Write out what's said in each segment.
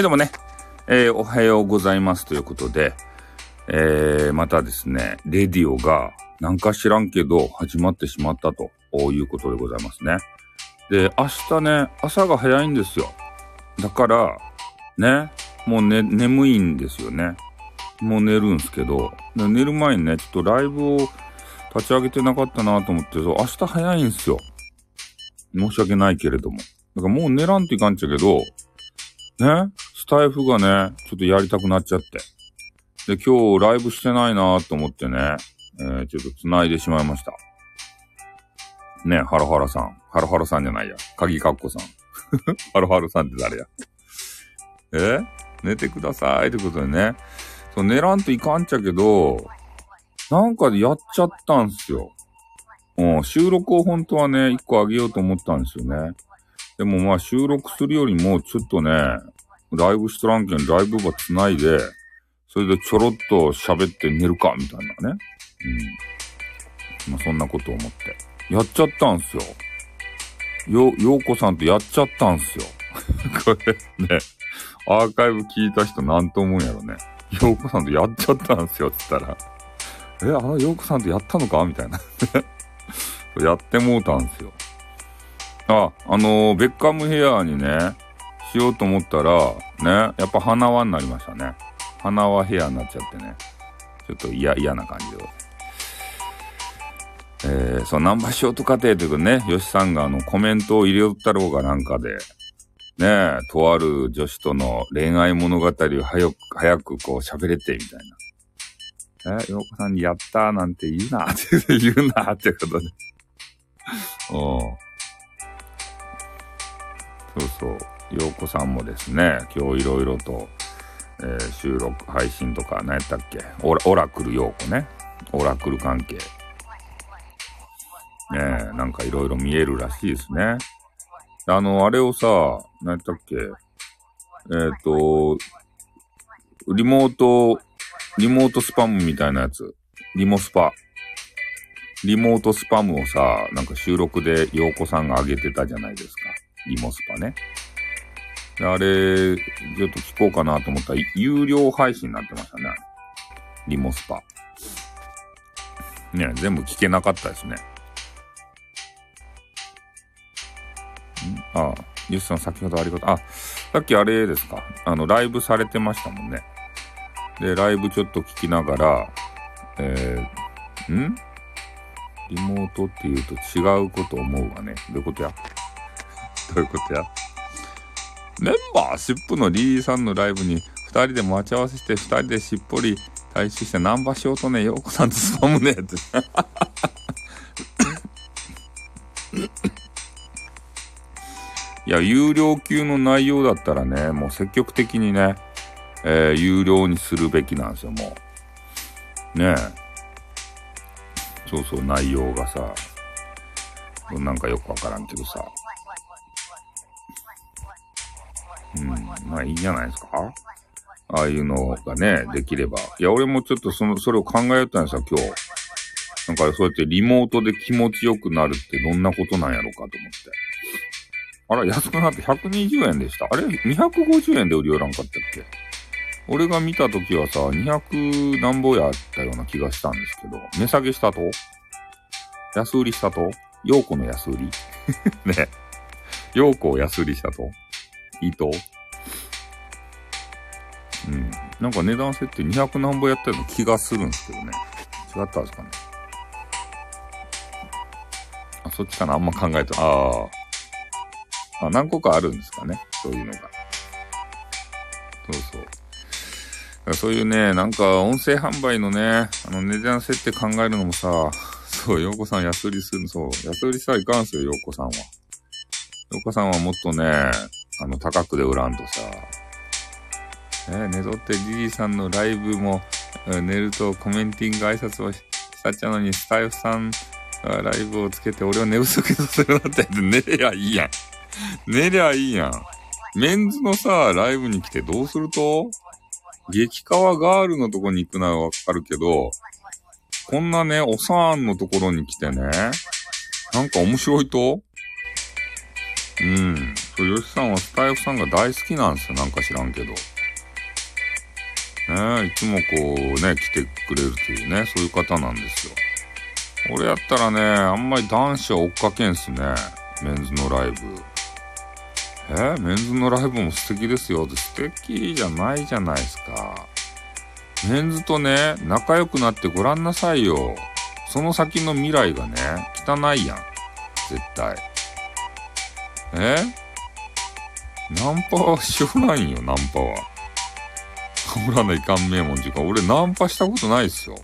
はい、どうもね、えー、おはようございますということで、えー、またですね、レディオがなんか知らんけど始まってしまったということでございますね。で、明日ね、朝が早いんですよ。だから、ね、もうね、眠いんですよね。もう寝るんすけど、寝る前にね、ちょっとライブを立ち上げてなかったなと思って、そう明日早いんすよ。申し訳ないけれども。だからもう寝らんといかんちゃけど、ね、スタイフがね、ちょっとやりたくなっちゃって。で、今日ライブしてないなと思ってね、えー、ちょっと繋いでしまいました。ね、ハロハロさん。ハロハロさんじゃないや。鍵カッコさん。ハロハロさんって誰や。え？寝てくださいってことでね。そう、寝らんといかんちゃけど、なんかでやっちゃったんすよ。うん、収録を本当はね、一個あげようと思ったんですよね。でもまあ収録するよりも、ちょっとね、ライブしとらんけん、ライブば繋いで、それでちょろっと喋って寝るか、みたいなね。うん。まあそんなこと思って。やっちゃったんすよ。よ、ようこさんとやっちゃったんすよ。これね、アーカイブ聞いた人なんと思うんやろね。ようこさんとやっちゃったんすよ、つったら。え、あのようこさんとやったのか？みたいな。やってもうたんすよ。あ、あのー、ベッカムヘアーにね、しようと思ったら、ね、やっぱ花輪になりましたね。花輪ヘアになっちゃってね。ちょっと嫌、嫌な感じで。えー、そう、ナンバーショート過程というかね、吉さんがあのコメントを入れよったろうがなんかで、ねとある女子との恋愛物語を早く、早くこう喋れて、みたいな。え、洋子さんにやったーなんて言うなって言うなってことで。うん。そうそう。洋子さんもですね、今日いろいろと、えー、収録、配信とか、何やったっけ？オラオラクル洋子ね。オラクル関係。ねえ、なんかいろいろ見えるらしいですね。あの、あれをさ、何やったっけ？えっ、ー、と、リモート、リモートスパムみたいなやつ。リモスパ。リモートスパムをさ、なんか収録で洋子さんが上げてたじゃないですか。リモスパね。あれ、ちょっと聞こうかなと思ったら、有料配信になってましたね。リモスパ。ね、全部聞けなかったですね。ん？ああ、ユスさん先ほどありがとう。あ、さっきあれですか。あの、ライブされてましたもんね。で、ライブちょっと聞きながら、えー、ん？リモートって言うと違うこと思うわね。どういうことや？どういうことや？メンバーシップのリーさんのライブに2人で待ち合わせして2人でしっぽり退出してナンバーしようとね、ようこさんとスパムねって。いや、有料級の内容だったらね、もう積極的にね、えー、有料にするべきなんですよ、もう。ねえ。そうそう、内容がさ、なんかよくわからんけどさ。うん、まあいいんじゃないですか？ああいうのがね、できれば。いや、俺もちょっとその、それを考えたんですよ、今日。なんかそうやってリモートで気持ちよくなるってどんなことなんやろうかと思って。あら、安くなって120円でした。あれ ?250 円で売り寄らんかったっけ？俺が見た時はさ、200何ぼやったような気がしたんですけど、値下げしたと？安売りしたと？陽子の安売り？ね。陽子を安売りしたと？糸？うん。なんか値段設定200何ぼやったような気がするんですけどね。違ったんですかね？あ、そっちかな？あんま考えて、ああ。あ、何個かあるんですかね？そういうのが。そうそう。そういうね、なんか音声販売のね、あの値段設定考えるのもさ、そう、洋子さん安売りするの、そう、安売りさいかんすよ、洋子さんは。洋子さんはもっとね、あの、高くで売らんとさ。ね、寝とってじじさんのライブも、寝るとコメンティング挨拶をしたっちゃのに、スタイフさんがライブをつけて俺を寝不足とするなって寝りゃいいやん。寝りゃいいやん。メンズのさ、ライブに来てどうすると？激川ガールのとこに行くのはわかるけど、こんなね、おさんのところに来てね、なんか面白いと？うん。そう、吉さんはスタイフさんが大好きなんですよ。なんか知らんけど。ねいつもこうね、来てくれるというね、そういう方なんですよ。俺やったらね、あんまり男子は追っかけんすね。メンズのライブ。えメンズのライブも素敵ですよ。素敵じゃないじゃないですか。メンズとね、仲良くなってごらんなさいよ。その先の未来がね、汚いやん。絶対。え？ナンパはしょうがんよ、ナンパは。おらないかんめえもんじゅうか、俺ナンパしたことないっすよ。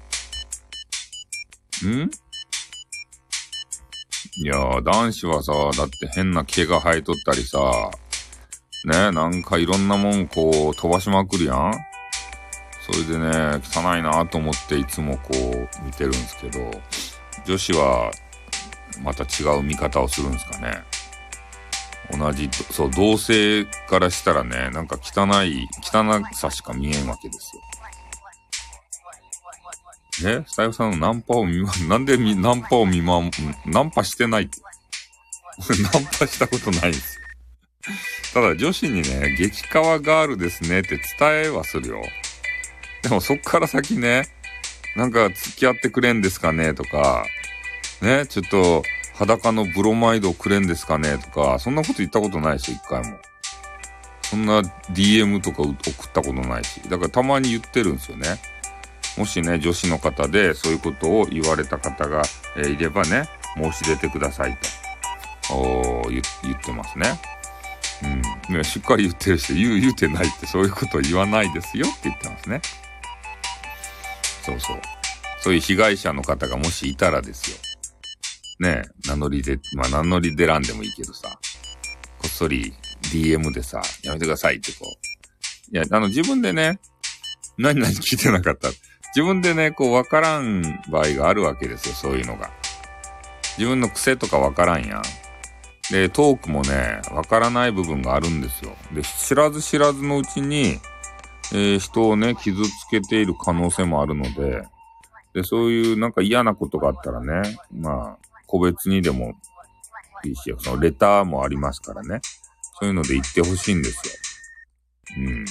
ん？いやー、男子はさ、だって変な毛が生えとったりさ、ね、なんかいろんなもんこう飛ばしまくるやんそれでね、汚いなと思っていつもこう見てるんですけど、女子はまた違う見方をするんですかね。同じ、そう、同性からしたらね、なんか汚い、汚さしか見えんわけですよ。えスタイフさんのナンパを見ま、なんでみ、ナンパを見ま、ナンパしてないって。ナンパしたことないんですよ。ただ女子にね、激川ガールですねって伝えはするよ。でもそっから先ね、なんか付き合ってくれんですかねとか、ね、ちょっと裸のブロマイドをくれんですかね？とか、そんなこと言ったことないし、一回も。そんな DM とか送ったことないし。だからたまに言ってるんですよね。もしね、女子の方でそういうことを言われた方が、えー、いればね、申し出てくださいと、言ってますね。うん。ね、しっかり言ってる人、言う、言うてないってそういうことを言わないですよって言ってますね。そうそう。そういう被害者の方がもしいたらですよ。ね名乗りで、まあ名乗り出らんでもいいけどさ、こっそり DM でさ、やめてくださいってこう。いや、あの自分でね、何々聞いてなかった。自分でね、こう、わからん場合があるわけですよ、そういうのが。自分の癖とかわからんやん。で、トークもね、わからない部分があるんですよ。で、知らず知らずのうちに、えー、人をね、傷つけている可能性もあるので、で、そういうなんか嫌なことがあったらね、まあ、個別にでもいいし、そのレターもありますからね。そういうので言ってほしいんですよ。うん。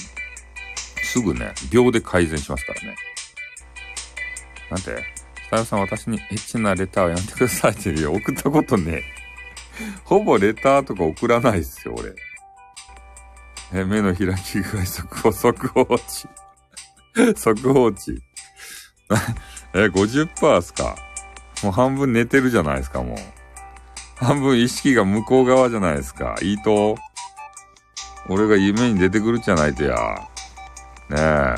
すぐね、秒で改善しますからね。なんて、スタイルさん私にエッチなレターをやめてくださいって言う送ったことね。ほぼレターとか送らないっすよ、俺。え、目の開き具合、速報、速報値。速報値。え、50%っすか？もう半分寝てるじゃないですか、もう。半分意識が向こう側じゃないですか。いいと？俺が夢に出てくるじゃないとや。ねえ。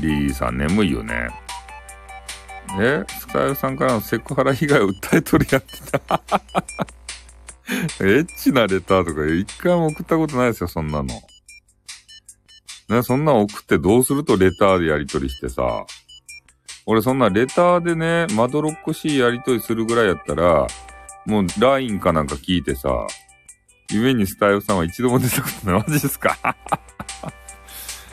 リーさん眠いよね。え？スカイルさんからのセクハラ被害を訴えとるやってた。エッチなレターとか一回も送ったことないですよ、そんなの。ね、そんなの送ってどうするとレターでやりとりしてさ。俺そんなレターでね、まどろっこしいやりとりするぐらいやったら、もう LINE かなんか聞いてさ、夢にスタイルさんは一度も出たことない。マジですか？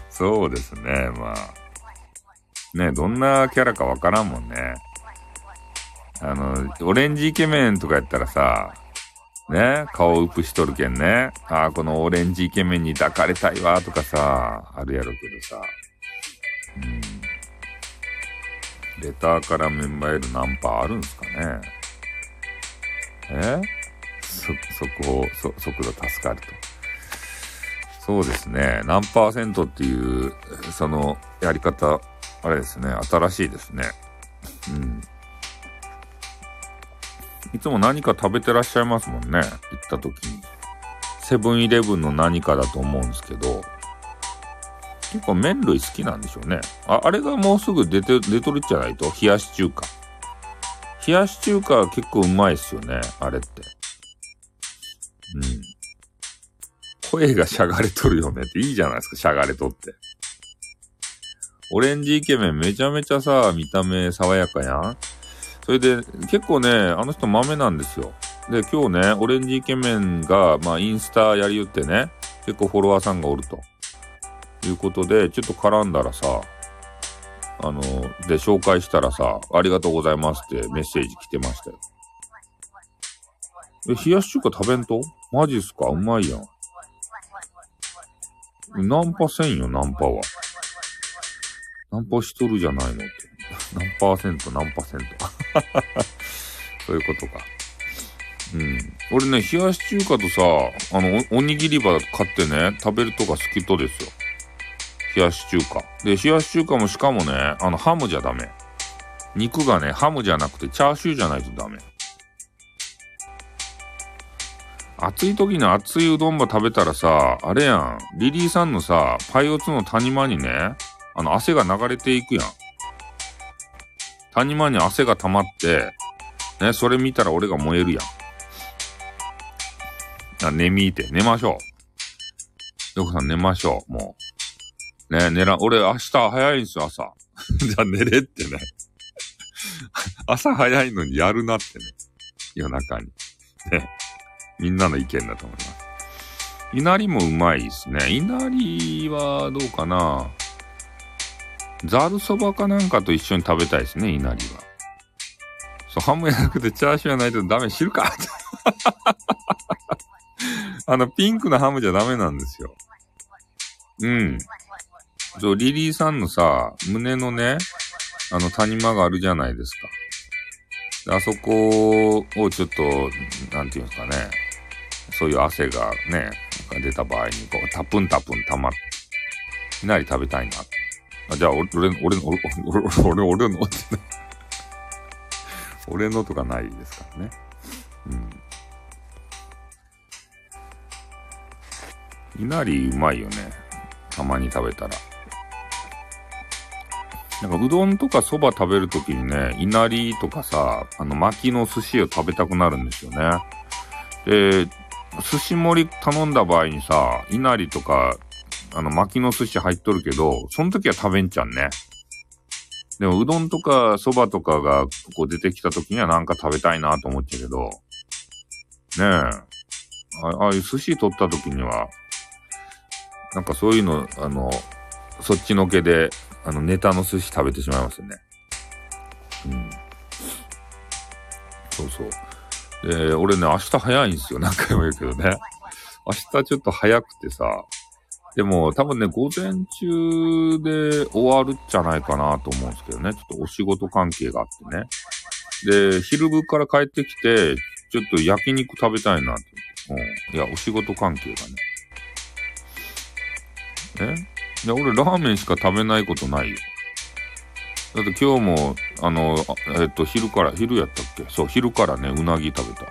そうですね、まあ。ね、どんなキャラかわからんもんね。あの、オレンジイケメンとかやったらさ、ね、顔ウプしとるけんね。ああ、このオレンジイケメンに抱かれたいわとかさ、あるやろうけどさ。レターからメンバーへるナンパあるんすかね？え？そ、速報、そ、速度助かると。そうですね。何パーセントっていう、その、やり方あれですね、新しいですね。うん。いつも何か食べてらっしゃいますもんね。行った時に。セブンイレブンの何かだと思うんですけど、結構麺類好きなんでしょうね。あ、あれがもうすぐ出て、出とるじゃないと？冷やし中華。冷やし中華は結構うまいっすよね。あれって。うん。声がしゃがれとるよねっていいじゃないですか、しゃがれとって。オレンジイケメンめちゃめちゃさ、見た目爽やかやん。それで、結構ね、あの人豆なんですよ。で、今日ね、オレンジイケメンが、まあ、インスタやりよってね、結構フォロワーさんがおると。いうことで、ちょっと絡んだらさ、あの、で、紹介したらさ、ありがとうございますってメッセージ来てましたよ。え、冷やし中華食べんと？マジっすか？うまいやん。ナンパせんよ、ナンパは。ナンパしとるじゃないのって。何パーセント、何パーセント。そういうことか。うん。俺ね、冷やし中華とさ、あのお、おにぎりば買ってね、食べるとか好きとですよ。冷やし中華。で、冷やし中華もしかもね、あの、ハムじゃダメ。肉がね、ハムじゃなくてチャーシューじゃないとダメ。暑い時に熱いうどんば食べたらさ、あれやん。リリーさんのさ、パイオツの谷間にね、あの汗が流れていくやん。谷間に汗が溜まって、ね、それ見たら俺が燃えるやん。あ、寝みいて、寝ましょう。よこさん寝ましょう、もう。ね、寝ら、俺明日早いんすよ、朝。じゃあ寝れってね。朝早いのにやるなってね。夜中に。ね。みんなの意見だと思います。稲荷もうまいですね。稲荷はどうかなざるそばかなんかと一緒に食べたいですね、稲荷は。そう、ハムやなくてチャーシューやないとダメ、知るかあの、ピンクのハムじゃダメなんですよ。うん。そう、リリーさんのさ、胸のね、あの、谷間があるじゃないですか。あそこをちょっと、なんていうんですかね。そういう汗がね、出た場合に、こう、タプンタプン溜まって、いなり食べたいな。あじゃあ、俺、俺、俺、俺、俺、俺の、俺のとかないですからね。うん。いなりうまいよね。たまに食べたら。なんかうどんとかそば食べるときにね、いなりとかさ、あの巻きの寿司を食べたくなるんですよね。で、寿司盛り頼んだ場合にさ、いなりとか、あの巻きの寿司入っとるけど、その時は食べんちゃんね。でもうどんとかそばとかがここ出てきた時にはなんか食べたいなと思っちゃうけど、ねえ。あああいう寿司取った時には、なんかそういうの、あの、そっちのけであの、ネタの寿司食べてしまいますよね。うん。そうそう。で、俺ね、明日早いんですよ。何回も言うけどね。明日ちょっと早くてさ。でも、多分ね、午前中で終わるんじゃないかなと思うんですけどね。ちょっとお仕事関係があってね。で、昼部から帰ってきて、ちょっと焼肉食べたいなって。うん。いや、お仕事関係がね。え？いや、俺ラーメンしか食べないことないよ。だって今日も、あの、えっと、昼から、昼やったっけ？そう、昼からね、うなぎ食べた。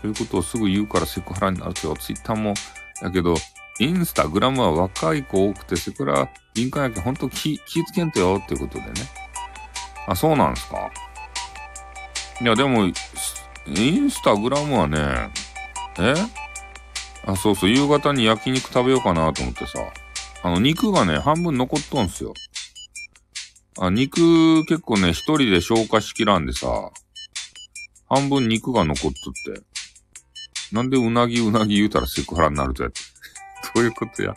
ということをすぐ言うからセクハラになるけど、ツイッターも、やけど、インスタグラムは若い子多くて、セクハラ敏感やけど、ほんと気、気ぃつけんとよっていうことでね。あ、そうなんですか？いや、でも、インスタグラムはね、え？あ、そうそう、夕方に焼肉食べようかなと思ってさ。あの、肉がね、半分残っとんすよ。あ、肉結構ね、一人で消化しきらんでさ、半分肉が残っとって。なんでうなぎうなぎ言うたらセクハラになるとやって。どういうことや。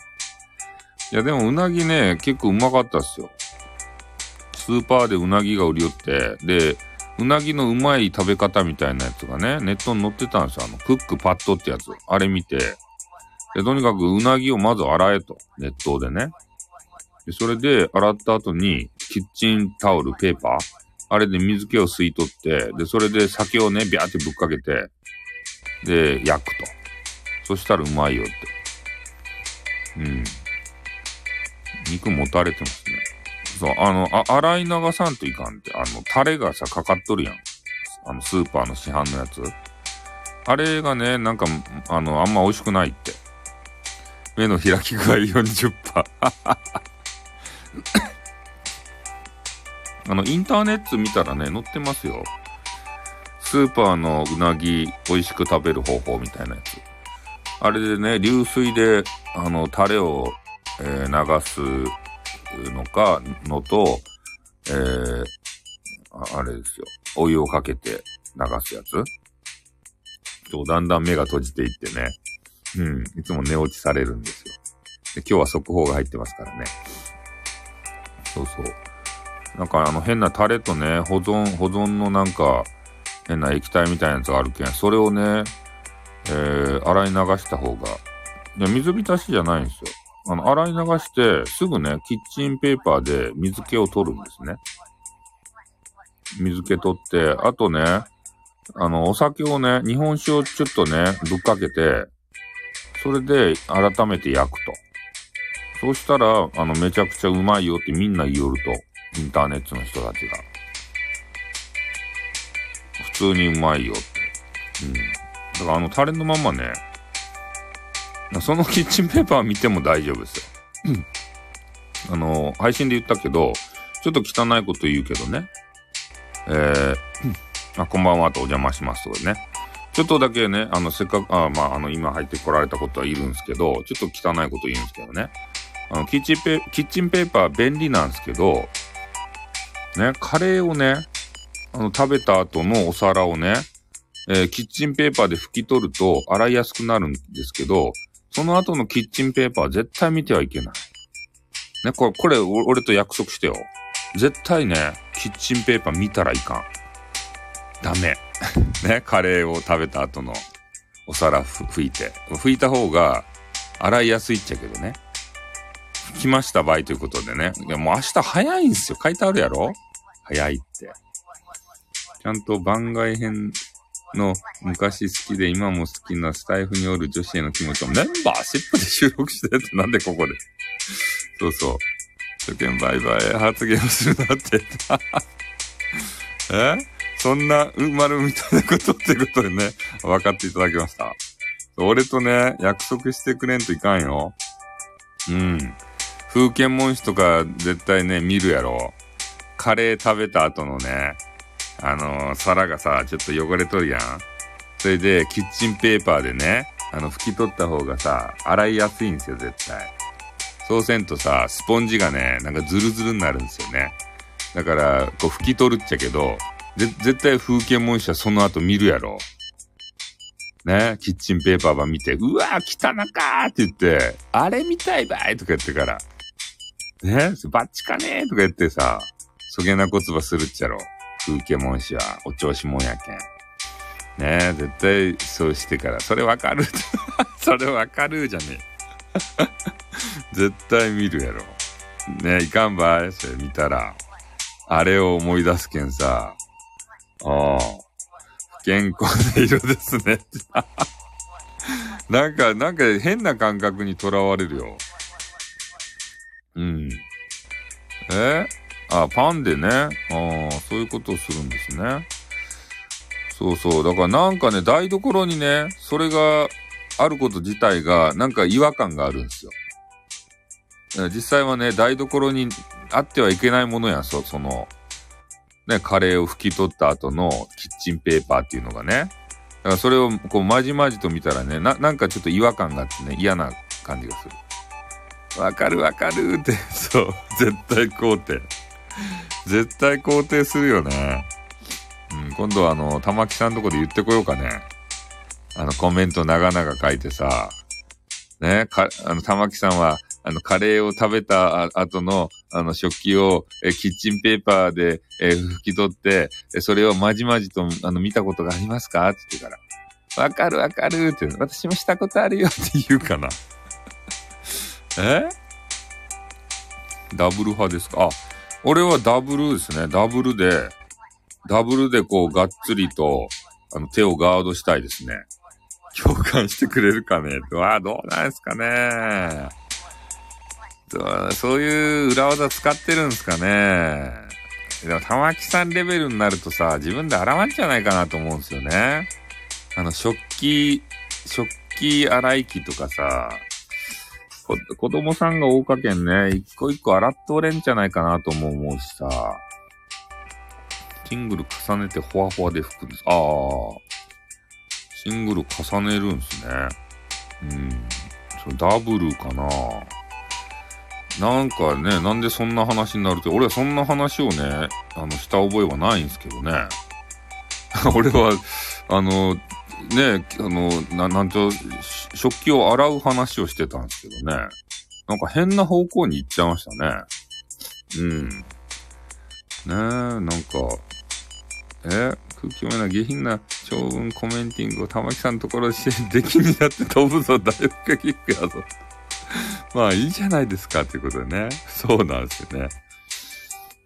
いや、でもうなぎね、結構うまかったっすよ。スーパーでうなぎが売り寄って、で、うなぎのうまい食べ方みたいなやつがね、ネットに載ってたんですよ。あの、クックパッドってやつ。あれ見て、で、とにかくうなぎをまず洗えと。熱湯でね。で、それで洗った後に、キッチンタオル、ペーパー、あれで水気を吸い取って、で、それで酒をね、ビャーってぶっかけて、で、焼くと。そしたらうまいよって。うん。肉もたれてますね。そう、あの、あ、洗い流さんといかんって、あの、タレがさ、かかっとるやん。あの、スーパーの市販のやつ。あれがね、なんか、あの、あんま美味しくないって。目の開き具合40%。あの、インターネット見たらね、載ってますよ。スーパーのうなぎ美味しく食べる方法みたいなやつ。あれでね、流水で、あの、タレを、えー、流すのか、のと、えー、あれですよ。お湯をかけて流すやつ。と、だんだん目が閉じていってね。うん。いつも寝落ちされるんですよ。で今日は速報が入ってますからね。そうそう。なんかあの変なタレとね、保存、保存のなんか、変な液体みたいなやつがあるけん、それをね、えー、洗い流した方が、いや、水浸しじゃないんですよ。あの、洗い流して、すぐね、キッチンペーパーで水気を取るんですね。水気取って、あとね、あの、お酒をね、日本酒をちょっとね、ぶっかけて、それで改めて焼くと。そうしたら、あの、めちゃくちゃうまいよってみんな言いよると。インターネットの人たちが。普通にうまいよって。うん。だからあの、タレのままね、そのキッチンペーパー見ても大丈夫ですよ。あの、配信で言ったけど、ちょっと汚いこと言うけどね。えー、あ、こんばんはとお邪魔しますとかね。ちょっとだけね、あの、せっかく、あまあ、あの、今入ってこられたことはいるんですけど、ちょっと汚いこと言うんですけどね。あの、キッチンペ、キッチンペーパー便利なんですけど、ね、カレーをね、あの、食べた後のお皿をね、えー、キッチンペーパーで拭き取ると洗いやすくなるんですけど、その後のキッチンペーパー絶対見てはいけない。ね、これ、これ、俺と約束してよ。絶対ね、キッチンペーパー見たらいかん。ダメ。ね、カレーを食べた後のお皿拭いて。拭いた方が洗いやすいっちゃけどね。拭きました場合ということでね。いや、もう明日早いんすよ。書いてあるやろ？早いって。ちゃんと番外編の昔好きで今も好きなスタイフにおる女子への気持ちをメンバーシップで収録してってなんでここで？そうそう。初見バイバイ発言をするなってえ？そんな生まれみたいなことってことでね、分かっていただきました。俺とね、約束してくれんといかんよ。うん。風景文字とか絶対ね、見るやろ。カレー食べた後のね、あのー、皿がさ、ちょっと汚れとるやん。それで、キッチンペーパーでね、あの、拭き取った方がさ、洗いやすいんですよ、絶対。そうせんとさ、スポンジがね、なんかズルズルになるんですよね。だから、こう拭き取るっちゃけど、絶対風景文書はその後見るやろ。ね、キッチンペーパーば見て、うわー、汚かーって言って、あれ見たいばいとか言ってから、ね、バッチかねーとか言ってさ、そげな言葉するっちゃろ。風景文字はお調子もんやけん。ねえ、絶対そうしてから、それわかる それわかるじゃねえ。絶対見るやろ。ねえ、いかんばいそれ見たら。あれを思い出すけんさ。ああ。不健康な色ですね。なんか、なんか変な感覚にとらわれるよ。うん。え？あ、パンでね。ああ、そういうことをするんですね。そうそう。だからなんかね、台所にね、それがあること自体が、なんか違和感があるんですよ。実際はね、台所にあってはいけないものやそ、その、ね、カレーを拭き取った後のキッチンペーパーっていうのがね。だからそれをこうまじまじと見たらね、な、なんかちょっと違和感があってね、嫌な感じがする。わかるわかるって、そう、絶対肯定。絶対肯定するよね。うん、今度はあの、玉木さんとこで言ってこようかね。あの、コメント長々書いてさ、ね、か、あの、玉木さんは、あの、カレーを食べた後の、あの、食器を、え、キッチンペーパーで、え、拭き取って、え、それをまじまじと、あの、見たことがありますか？って言ってから、わかるわかるって、私もしたことあるよ。って言うかな。え？ダブル派ですか？あ、俺はダブルですね。ダブルで、ダブルでこう、がっつりと、あの、手をガードしたいですね。共感してくれるかねわあ、どうなんですかねそういう裏技使ってるんですかねでも、玉木さんレベルになるとさ、自分で洗わんじゃないかなと思うんですよね。あの、食器、食器洗い機とかさ、子供さんが大かけんね、一個一個洗っておれんじゃないかなとも思うしさ、シングル重ねてホワホワで拭くんです。ああ、シングル重ねるんすね。うん。そダブルかななんかね、なんでそんな話になるって、俺はそんな話をね、あの、した覚えはないんすけどね。俺は、あの、ね、あの、な、なんと、食器を洗う話をしてたんですけどね。なんか変な方向に行っちゃいましたね。うん。ねえ、なんか、え空気読めない下品な長文コメンティングを玉木さんのところでして出禁になって飛ぶぞ、大学がキックやぞ。まあいいじゃないですか、ということでね。そうなんですよね。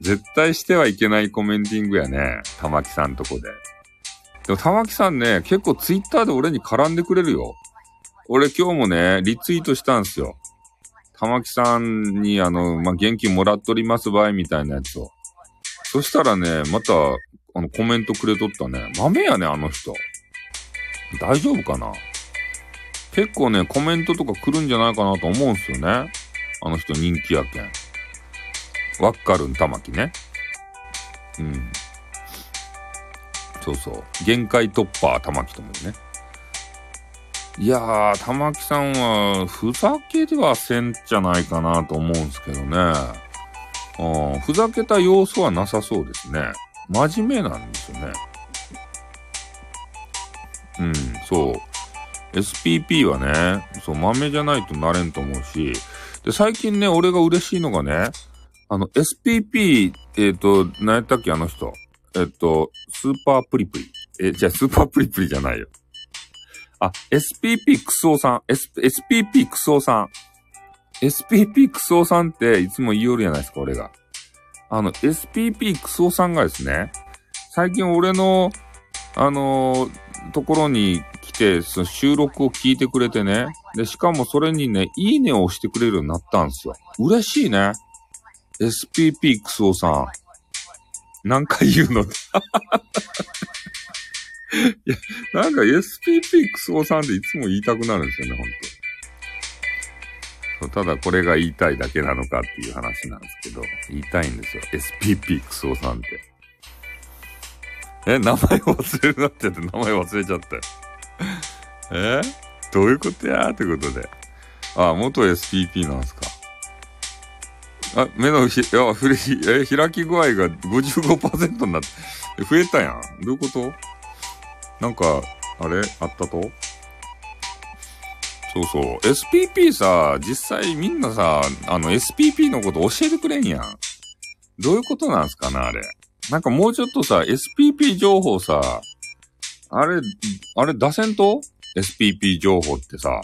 絶対してはいけないコメンティングやね。玉木さんとこで。でも玉木さんね、結構ツイッターで俺に絡んでくれるよ。俺今日もね、リツイートしたんすよ。玉木さんにあの、まあ、元気もらっとります場合みたいなやつを。そしたらね、また、あの、コメントくれとったね。豆やね、あの人。大丈夫かな？結構ね、コメントとか来るんじゃないかなと思うんすよね。あの人人気やけん。ワッカルン玉木ね。うん。そうそう。限界突破玉木ともね。いやー、玉木さんは、ふざけではせんじゃないかなと思うんですけどね。うん、ふざけた要素はなさそうですね。真面目なんですよね。うん、そう。SPP はね、そう、豆じゃないとなれんと思うし、で、最近ね、俺が嬉しいのがね、あの、SPP、えっ、ー、と、何やったっけ、あの人。えっ、と、スーパープリプリ。え、じゃあ、スーパープリプリじゃないよ。あ、SPP クソさん。S、SPP クソさん。SPP クソさんっていつも言いよるじゃないですか、俺が。あの、SPP クソさんがですね、最近俺の、あのー、ところに来て、その収録を聞いてくれてね。で、しかもそれにね、いいねを押してくれるようになったんですよ。嬉しいね。SPP クソさん。何回言うの いや、なんか SPP クソさんっていつも言いたくなるんですよね、ほんと。ただこれが言いたいだけなのかっていう話なんですけど、言いたいんですよ。SPP クソさんって。え、名前忘れるなってって名前忘れちゃったよ。え？どういうことやーってことで。あ、元 SPP なんすか。あ、目のひ、いや、ふれ、え、開き具合が55%になって、増えたやん。どういうこと？なんか、あれ？あったと？そうそう。SPP さ、実際みんなさ、あの SPP のこと教えてくれんやん。どういうことなんすかな、あれ？なんかもうちょっとさ、SPP 情報さ、あれ、あれ出せんと ?SPP 情報ってさ。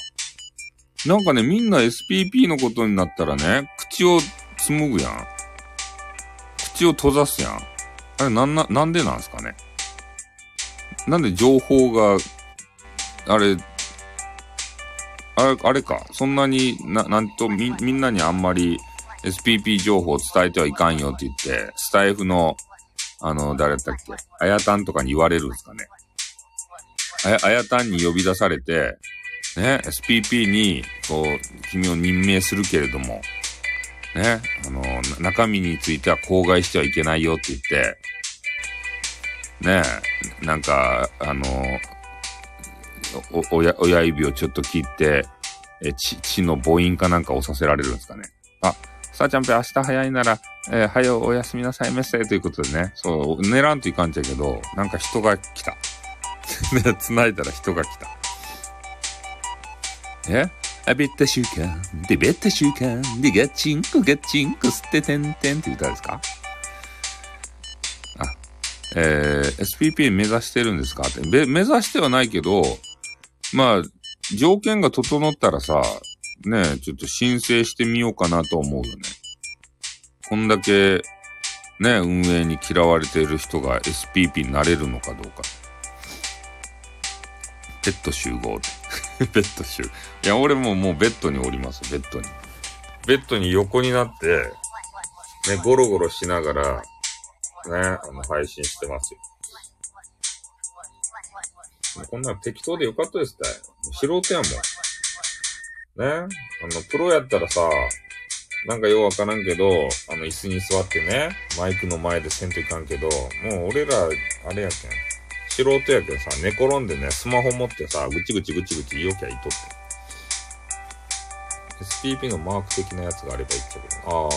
なんかね、みんな SPP のことになったらね、口を紡ぐやん。口を閉ざすやん。あれ、なんな、なんでなんすかね。なんで情報が、あれ、あれ、あれか。そんなにな、なんとみ、みんなにあんまり SPP 情報を伝えてはいかんよって言って、スタイフの、あの、誰だったっけあやたんとかに言われるんすかね。あや、あやたんに呼び出されて、ね、SPP に、こう、君を任命するけれども、ね、あの、中身については口外してはいけないよって言って、ね、なんか、あの、親、指をちょっと切って、え、血、血の母音かなんか押させられるんですかね。あ、さあちゃんぺ明日早いなら、えー、はよおやすみなさいメッセということでね。そう、寝らんといかんちゃけど、なんか人が来た。ね、繋いだら人が来た。え？あべった瞬間、でべった瞬間、でガチンコガチンコ吸っててんてんって歌ですか？あ、えー、SPP 目指してるんですか？って。目指してはないけど、まあ、条件が整ったらさ、ね、ちょっと申請してみようかなと思うよね。こんだけ、ね、運営に嫌われている人が SPP になれるのかどうか。ベッド集合で。ベッド集。いや、俺ももうベッドにおります、ベッドに。ベッドに横になって、ね、ゴロゴロしながら、ね、あの、配信してますよ。こんなの適当でよかったですって。素人やもん。ねあの、プロやったらさ、なんかようわからんけど、あの、椅子に座ってね、マイクの前でせんといかんけど、もう俺ら、あれやけん。素人やけんさ、寝転んでね、スマホ持ってさ、ぐちぐちぐちぐち言いよきゃいとって。SPP のマーク的なやつがあればいいっちゃけど、ああ。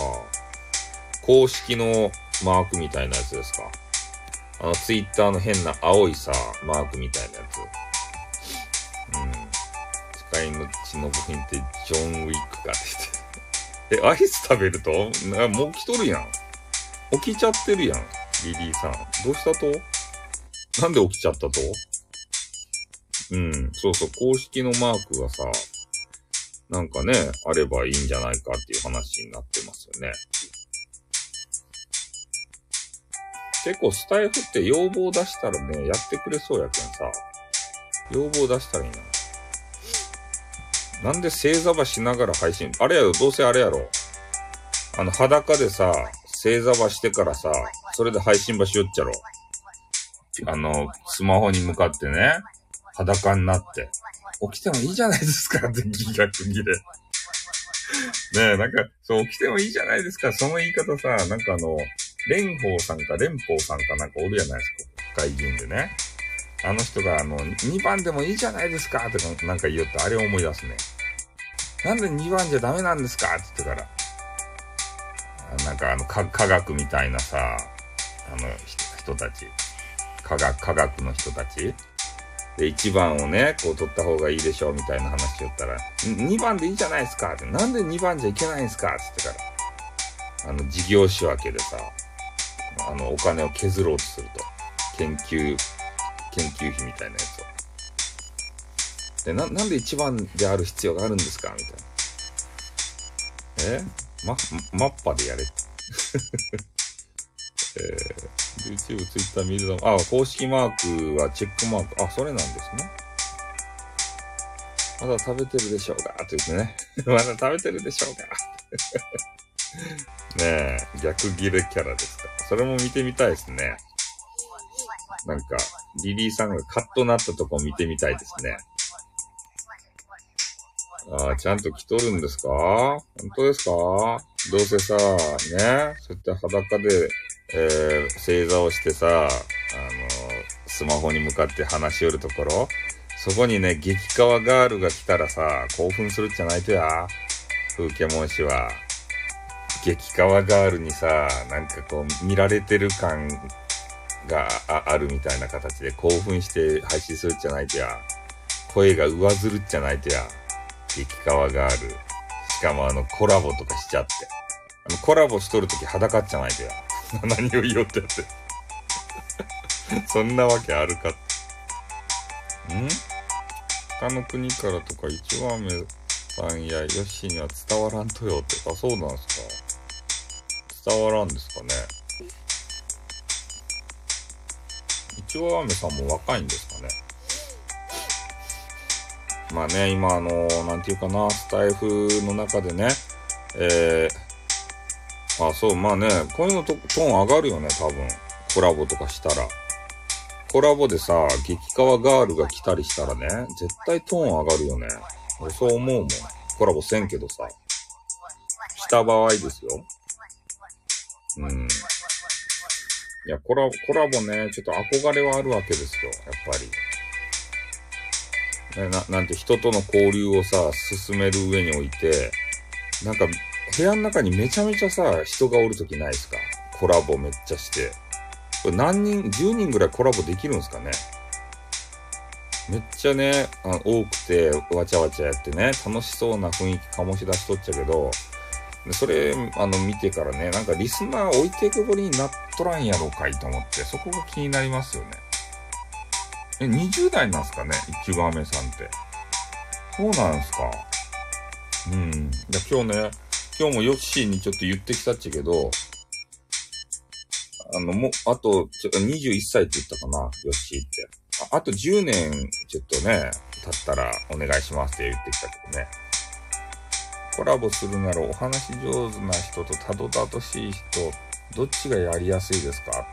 公式のマークみたいなやつですか。あの、ツイッターの変な青いさ、マークみたいなやつ。うん。使いのちの部品ってジョン・ウィックが出て。え、アイス食べると？なもう来とるやん。起きちゃってるやん。リリーさん。どうしたと？なんで起きちゃったと？うん、そうそう、公式のマークがさ、なんかね、あればいいんじゃないかっていう話になってますよね。結構スタイフって要望出したらね、やってくれそうやけんさ、要望出したらいいな。なんで正座場しながら配信？あれやろ、どうせあれやろ。あの、裸でさ、正座場してからさ、それで配信場しよっちゃろ。あの、スマホに向かってね、裸になって。起きてもいいじゃないですかって逆にで。ねえ、なんか、そう、起きてもいいじゃないですか。その言い方さ、なんかあの、蓮舫さんか蓮舫さんかなんかおるやないですか。国会議員でね。あの人があの、2番でもいいじゃないですかってなんか言おって、あれを思い出すね。なんで2番じゃダメなんですかって言ってから。なんかあの、科学みたいなさ、あの人たち。科学、科学の人たち。で、1番をね、こう取った方がいいでしょう、みたいな話しよったら、2番でいいじゃないですかって、なんで2番じゃいけないんですか？って言ってから、あの、事業仕分けでさ、あの、お金を削ろうとすると。研究、研究費みたいなやつを。で、な、なんで1番である必要があるんですか？みたいな。え？ま、マッパでやれ。えー、YouTube、Twitter 見ると、あ、公式マークはチェックマーク。あ、それなんですね。まだ食べてるでしょうか？と言ってね。まだ食べてるでしょうか？ねえ、逆ギレキャラですか。それも見てみたいですね。なんか、リリーさんがカッとなったとこ見てみたいですね。ああ、ちゃんと着とるんですか？本当ですか？どうせさ、ね、そうやって裸でえー、正座をしてさ、あの、スマホに向かって話し寄るところ、そこにね、激川ガールが来たらさ、興奮するじゃないとや。風景文氏は。激川ガールにさ、なんかこう、見られてる感があるみたいな形で興奮して配信するじゃないとや。声が上ずるっちゃないとや。激川ガール。しかもあの、コラボとかしちゃって。あの、コラボしとるとき裸っちゃないとや。何を言おうってやって。そんなわけあるかって。ん？他の国からとか一番目さんやヨッシーには伝わらんとよって。あ、そうなんすか。伝わらんですかね。一応雨さんも若いんですかね。まあね、今あの、なんていうかな、スタイフの中でね、えー、あ、そう、まあね、こういうのとトーン上がるよね、多分。コラボとかしたら。コラボでさ、激川ガールが来たりしたらね、絶対トーン上がるよね。俺そう思うもん。コラボせんけどさ。した場合ですよ。うん。いや、コラボ、コラボね、ちょっと憧れはあるわけですよ、やっぱり。な、なんて人との交流をさ、進める上において、なんか部屋の中にめちゃめちゃさ、人がおるときないですか？コラボめっちゃして。これ何人、10人ぐらいコラボできるんですかね？めっちゃね、あ多くて、わちゃわちゃやってね、楽しそうな雰囲気醸し出しとっちゃけど、それ、あの、見てからね、なんかリスナー置いていくぼりになっとらんやろうかいと思って、そこが気になりますよね。え、20代なんすかね？一番目さんって。そうなんすか。うん。じゃ今日ね、今日もヨッシーにちょっと言ってきたっちゃけど、あの、もう、あと、ちょっと21歳って言ったかな、ヨッシーって。ああと10年、ちょっとね、経ったらお願いしますって言ってきたけどね。コラボするならお話上手な人とたどたどしい人、どっちがやりやすいですか？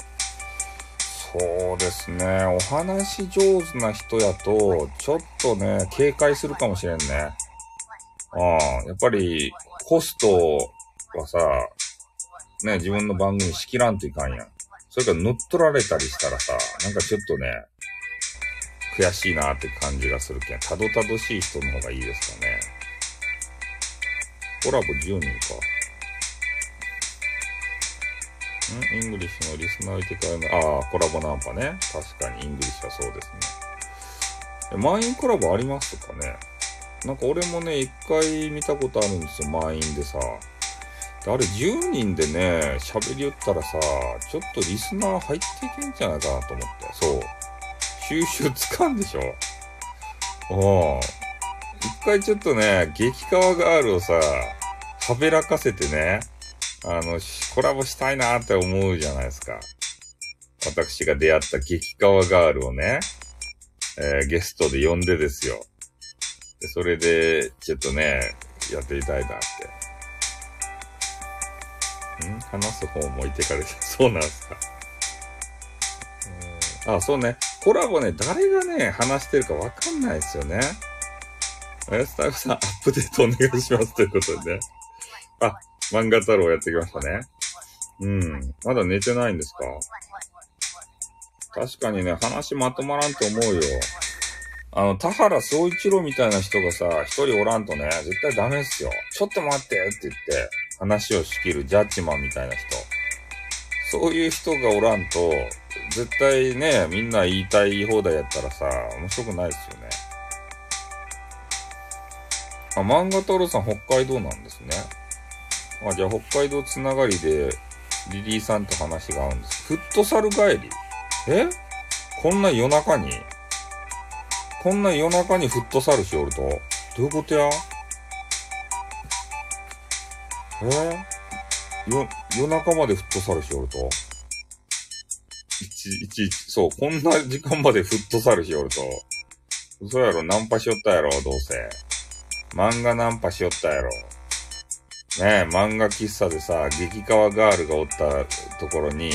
そうですね。お話上手な人やと、ちょっとね、警戒するかもしれんね。ああ、やっぱり、ホストはさ、ね、自分の番組仕切らんといかんやん。それから乗っ取られたりしたらさ、なんかちょっとね、悔しいなって感じがするけん、たどたどしい人の方がいいですかね。コラボ10人か。ん？イングリッシュのリスナーいてからの、ああ、コラボナンパね。確かにイングリッシュはそうですね。え満員コラボありますとかね？なんか俺もね、一回見たことあるんですよ、満員でさ。あれ10人でね、喋りよったらさ、ちょっとリスナー入っていけんじゃないかなと思って。そう。収集つかんでしょお一回ちょっとね、激川ガールをさ、はべらかせてね、あの、コラボしたいなって思うじゃないですか。私が出会った激川ガールをね、えー、ゲストで呼んでですよ。でそれで、ちょっとね、やってみたいなって。ん？話す方も置いてかれて、そうなんですか。あ、そうね。コラボね、誰がね、話してるかわかんないですよね。え、スタッフさん、アップデートお願いしますということでね。あ、漫画太郎やってきましたね。うん。まだ寝てないんですか？確かにね、話まとまらんと思うよ。あの、田原総一郎みたいな人がさ、一人おらんとね、絶対ダメっすよ。ちょっと待ってって言って、話を仕切るジャッジマンみたいな人。そういう人がおらんと、絶対ね、みんな言いたい放題やったらさ、面白くないっすよね。あ、漫画太郎さん北海道なんですね。あ、じゃあ北海道つながりで、リリーさんと話が合うんです。フットサル帰りえ？こんな夜中にこんな夜中にフットサルしおると？どういうことや？え？よ、夜中までフットサルしおると？いち、いちいち、そう、こんな時間までフットサルしおると？嘘やろ、ナンパしよったやろ、どうせ。漫画ナンパしよったやろ？ねえ、漫画喫茶でさ、激川ガールがおったところに、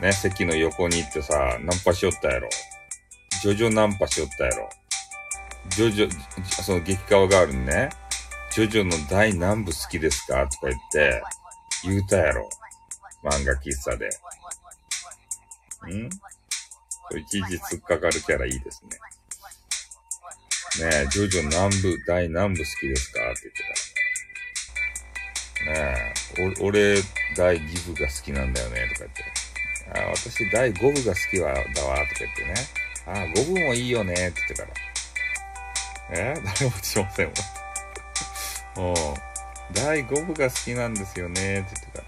ね、席の横に行ってさ、ナンパしよったやろ？ジョジョナンパしよったやろ。ジョジョ、その激川ガールにね、ジョジョの第何部好きですか？とか言って、言うたやろ。漫画喫茶で。ん？いちいち突っかかるキャラいいですね。ねえ、ジョジョ何部、第何部好きですか？って言ってた。ねえ、俺、第2部が好きなんだよね、とか言って。あ私第5部が好きはだわ、とか言ってね。ああ、5部もいいよね、って言ってから。えー、誰もしませんわ。お第5部が好きなんですよね、って言ってか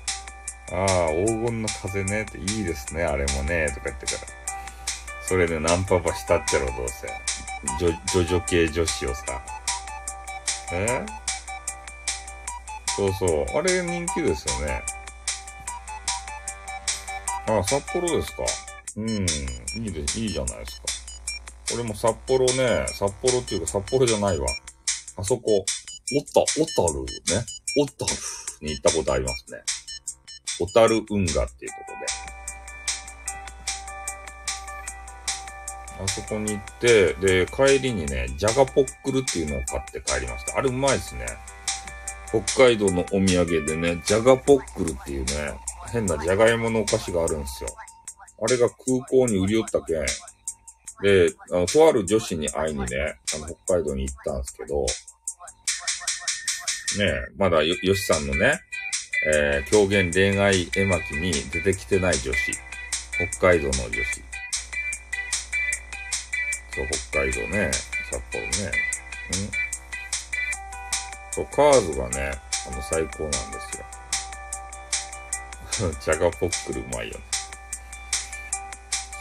ら。ああ、黄金の風ね、っていいですね、あれもね、とか言ってから。それでナンパパしたってろ、どうせ。ジョ、ジョジョ系女子をさ。え、そうそう。あれ人気ですよね。あ、札幌ですか？うん、いいで、いいじゃないですか。俺も札幌ね、札幌っていうか札幌じゃないわ。あそこ、おった、小樽ね。小樽に行ったことありますね。小樽運河っていうとこで。あそこに行って、で、帰りにね、ジャガポックルっていうのを買って帰りました。あれうまいですね。北海道のお土産でね、ジャガポックルっていうね、変なじゃがいものお菓子があるんですよ。あれが空港に売り寄ったけん。で、あの、とある女子に会いにね、あの、北海道に行ったんですけど、ねえまだよ、よしさんのね、えー、狂言恋愛絵巻に出てきてない女子。北海道の女子。そう、北海道ね、札幌ね。んそう、カーズがね、あの、最高なんですよ。チャガポックルうまいよね。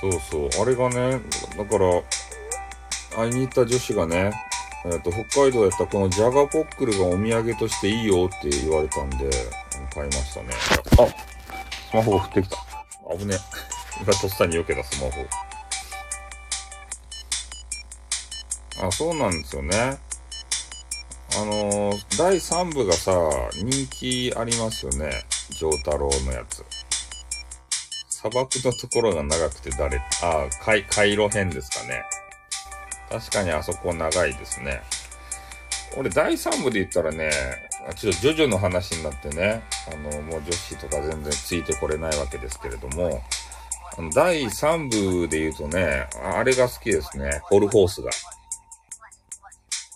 そうそう。あれがね、だから、会いに行った女子がね、えっ、と、北海道やったこのジャガポックルがお土産としていいよって言われたんで、買いましたね。あスマホが降ってきた。危ね。今とっさに避けたスマホ。あ、そうなんですよね。あのー、第3部がさ、人気ありますよね。丈太郎のやつ。砂漠のところが長くて誰、あ、回、回路編ですかね。確かにあそこ長いですね。俺第3部で言ったらね、ちょっとジョジョの話になってね、あの、もう女子とか全然ついてこれないわけですけれども、第3部で言うとね、あれが好きですね。ホルホースが。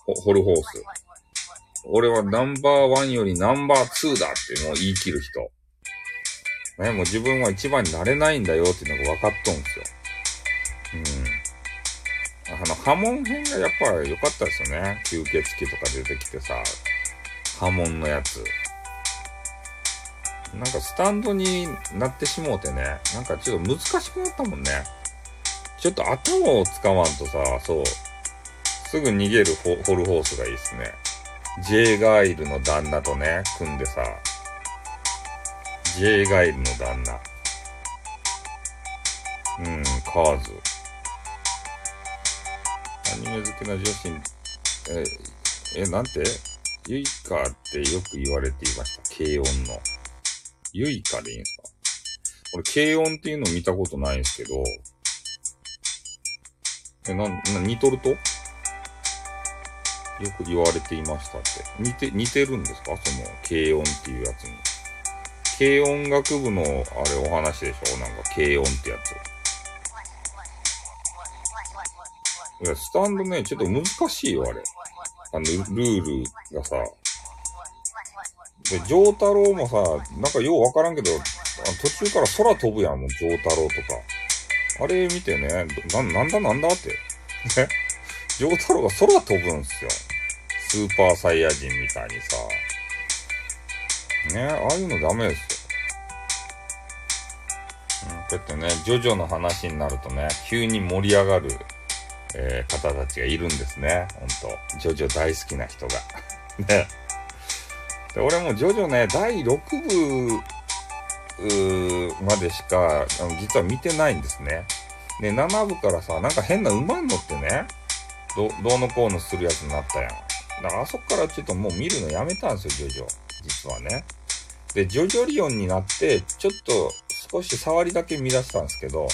ホルホース。俺はナンバーワンよりナンバーツーだっていうのを言い切る人。ね、もう自分は一番になれないんだよっていうのが分かっとんですよ。うん。あの、波紋編がやっぱ良かったですよね。吸血鬼とか出てきてさ、波紋のやつ。なんかスタンドになってしもうてね、なんかちょっと難しくなったもんね。ちょっと頭を使わんとさ、そう、すぐ逃げるホホルホースがいいっすね。ジェイガイルの旦那とね、組んでさ、ジェイガイルの旦那。うん、カーズ。アニメ好きな女子、え、え、なんて？ユイカってよく言われていました。軽音の。ユイカでいいんですか俺、軽音っていうの見たことないんですけど、え、な、な、似とると？よく言われていましたって。似て、似てるんですか？その、軽音っていうやつに。軽音楽部の、あれお話でしょ？なんか、軽音ってやつ。いや、スタンドね、ちょっと難しいよ、あれ。あの、ルールがさ。で、ジョータロウもさ、なんかようわからんけど、途中から空飛ぶやん、もう、ジョータロウとか。あれ見てね、な、なんだなんだって。ね。ジョータロウが空飛ぶんすよ。スーパーサイヤ人みたいにさ。ね、ああいうのダメですよ。うん、こうやってね、ジョジョの話になるとね、急に盛り上がる、えー、方たちがいるんですね。ほんと。ジョジョ大好きな人が。ね。で、俺もジョジョね、第6部までしか、実は見てないんですね。で、7部からさ、なんか変な馬に乗ってね、ど、どうのこうのするやつになったやん。だからあそこからちょっともう見るのやめたんですよ、ジョジョ。実はね。で、ジョジョリオンになって、ちょっと少し触りだけ見出したんですけど、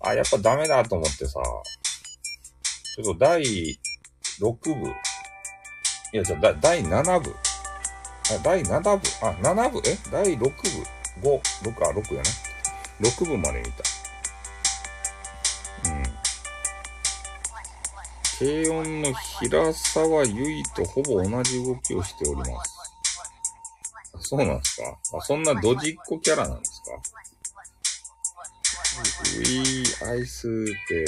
あ、やっぱダメだと思ってさ、ちょっと第6部、いや、じゃあ、第7部、あ、第7部、あ、7部、え？第6部、5、6、あ、6やね。6部まで見た。うん。軽音の平沢優衣とほぼ同じ動きをしております。あ、そうなんですか？あ、そんなドジっ子キャラなんですか？ウィーアイスって、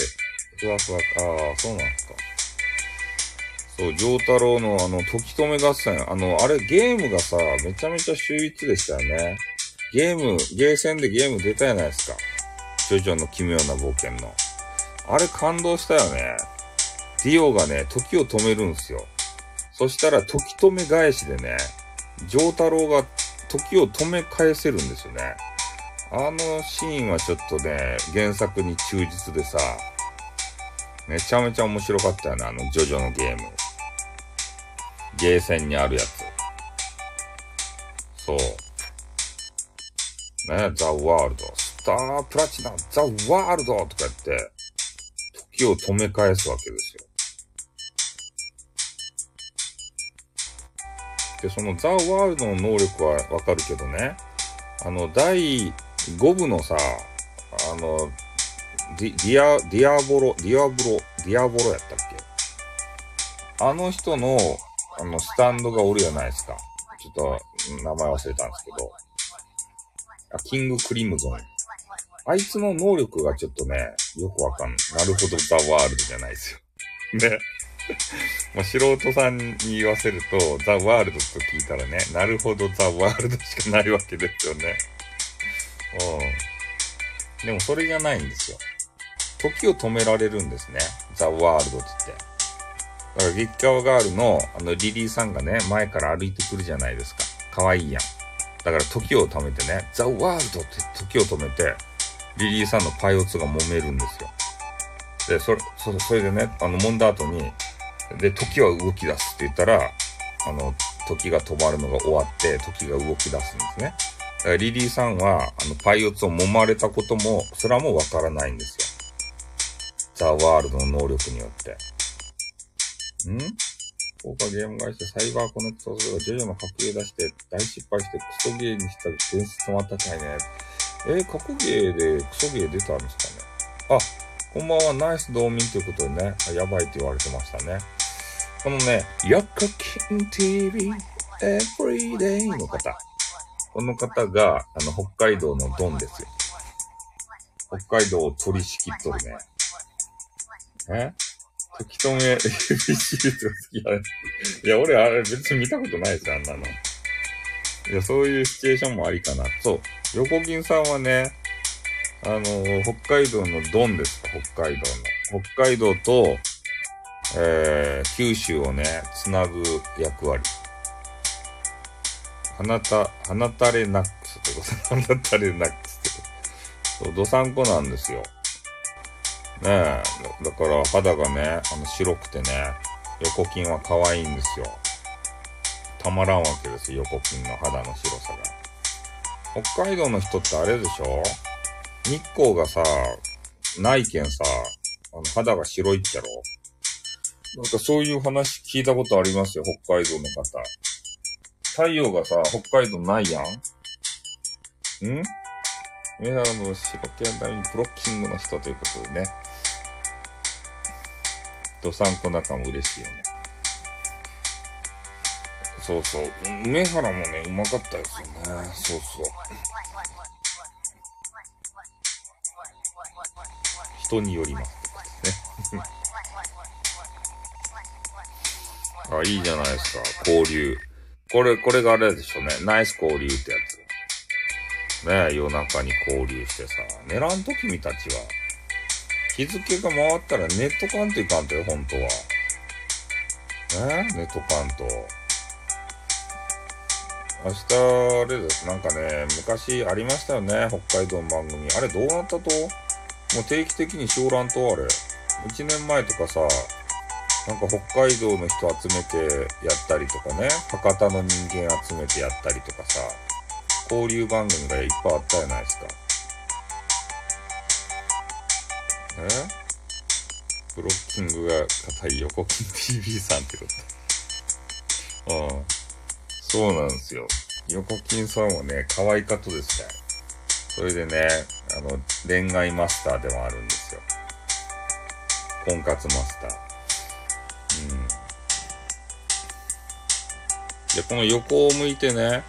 ふわふわ、ああ、そうなんですか。そう、ジョータロウのあの、時止め合戦。あの、あれゲームがさ、めちゃめちゃ秀逸でしたよね。ゲーム、ゲーセンでゲーム出たじゃないですか。ジョジョの奇妙な冒険の。あれ感動したよね。ディオがね、時を止めるんすよ。そしたら時止め返しでね、ジョータロウが時を止め返せるんですよね。あのシーンはちょっとね、原作に忠実でさ、めちゃめちゃ面白かったよね、あのジョジョのゲーム。ゲーセンにあるやつ。そう。ね、ザ・ワールド。スター・プラチナ、ザ・ワールドとか言って、時を止め返すわけですで、そのザ・ワールドの能力はわかるけどね、あの、第5部のさ、あの、ディ、ア、ディアボロ、ディアボロ、ディアボロやったっけ？あの人のあの、スタンドがおるやないですか。ちょっと、名前忘れたんですけど。あ、キングクリムゾン。あいつの能力がちょっとね、よくわかんない。なるほど、ザ・ワールドじゃないですよ。ね。まあ、素人さんに言わせると、ザ・ワールドと聞いたらね、なるほど、ザ・ワールドしかないわけですよね。うん。でもそれじゃないんですよ。時を止められるんですね。ザ・ワールドって言って。だから激川ガールのあのリリーさんがね、前から歩いてくるじゃないですか。可愛いやん。だから時を止めてね、ザ・ワールドって時を止めて、リリーさんのパイオツが揉めるんですよ。で、それ、そそれでね、あの、揉んだ後に、で、時は動き出すって言ったら、あの、時が止まるのが終わって、時が動き出すんですね。だからリリーさんは、あの、パイオツを揉まれたことも、それはもうわからないんですよ。ザ・ワールドの能力によって。ん？豪華ゲーム会社サイバーコネクトすればジョジョの格ゲー出して大失敗してクソゲーにした伝説止まったかいね。えー、格ゲーでクソゲー出たんですかねあ、こんばんは、ナイス道民ということでね、やばいって言われてましたね。このね、ヤカキン TV Everyday の方。この方が、あの、北海道のドンですよ。北海道を取り仕切っとるね。え？時止め、ABC とか好きやね。いや、俺あれ別に見たことないですよ、あんなの。いや、そういうシチュエーションもありかな。そう。横銀さんはね、あの、北海道のドンですか、北海道の。北海道と、えー、九州をね、つなぐ役割。放た、放たれナックスってこと。放たれナックスってこと。そう、どさんこなんですよ。ねえ。だから肌がね、あの白くてね、横筋は可愛いんですよ。たまらんわけですよ、横筋の肌の白さが。北海道の人ってあれでしょ？日光がさ、ないけんさ、あの肌が白いっちゃろ？なんかそういう話聞いたことありますよ、北海道の方。太陽がさ、北海道ないやんん？メダルの白系ダメブロッキングの人ということでね。ドサンコ仲も嬉しいよね。そうそう。梅原もね、うまかったですよね。そうそう。人によります。あ、いいじゃないですか。交流。これ、これがあれでしょうね。ナイス交流ってやつ。ねえ、夜中に交流してさ。寝らんと君たちは。日付が回ったらネットかんといかんとよ、本当は。ねネットかんと。明日、あれです。なんかね、昔ありましたよね。北海道の番組。あれどうなったと？もう定期的に小覧とあれ。1年前とかさ、なんか北海道の人集めてやったりとかね、博多の人間集めてやったりとかさ、交流番組がいっぱいあったじゃないですか。えブロッキングが硬い横金 TV さんってこと。うん。そうなんですよ。横金さんはね、可愛かとですね。それでね、あの、恋愛マスターでもあるんですよ。婚活マスター。で、この横を向いてね、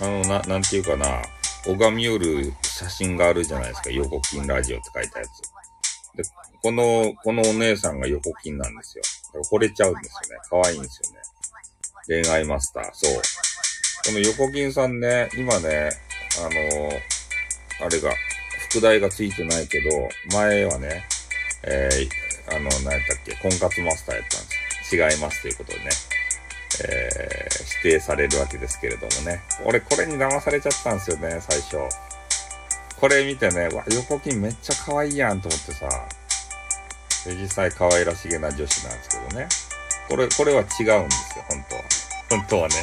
あの、な、なんていうかな、拝み寄る写真があるじゃないですか。横金ラジオって書いたやつ。で、この、このお姉さんが横金なんですよ。だから惚れちゃうんですよね。可愛いんですよね。恋愛マスター。そう。この横金さんね、今ね、あのあれが、副題がついてないけど、前はね、えー、あの、何やったっけ、婚活マスターやったんです。違いますということでね、えー、指定されるわけですけれどもね。俺これに騙されちゃったんですよね、最初。これ見てね、わ、横金めっちゃ可愛いやんと思ってさ、で実際可愛らしげな女子なんですけどね。これ、これは違うんですよ、本当は。本当はね。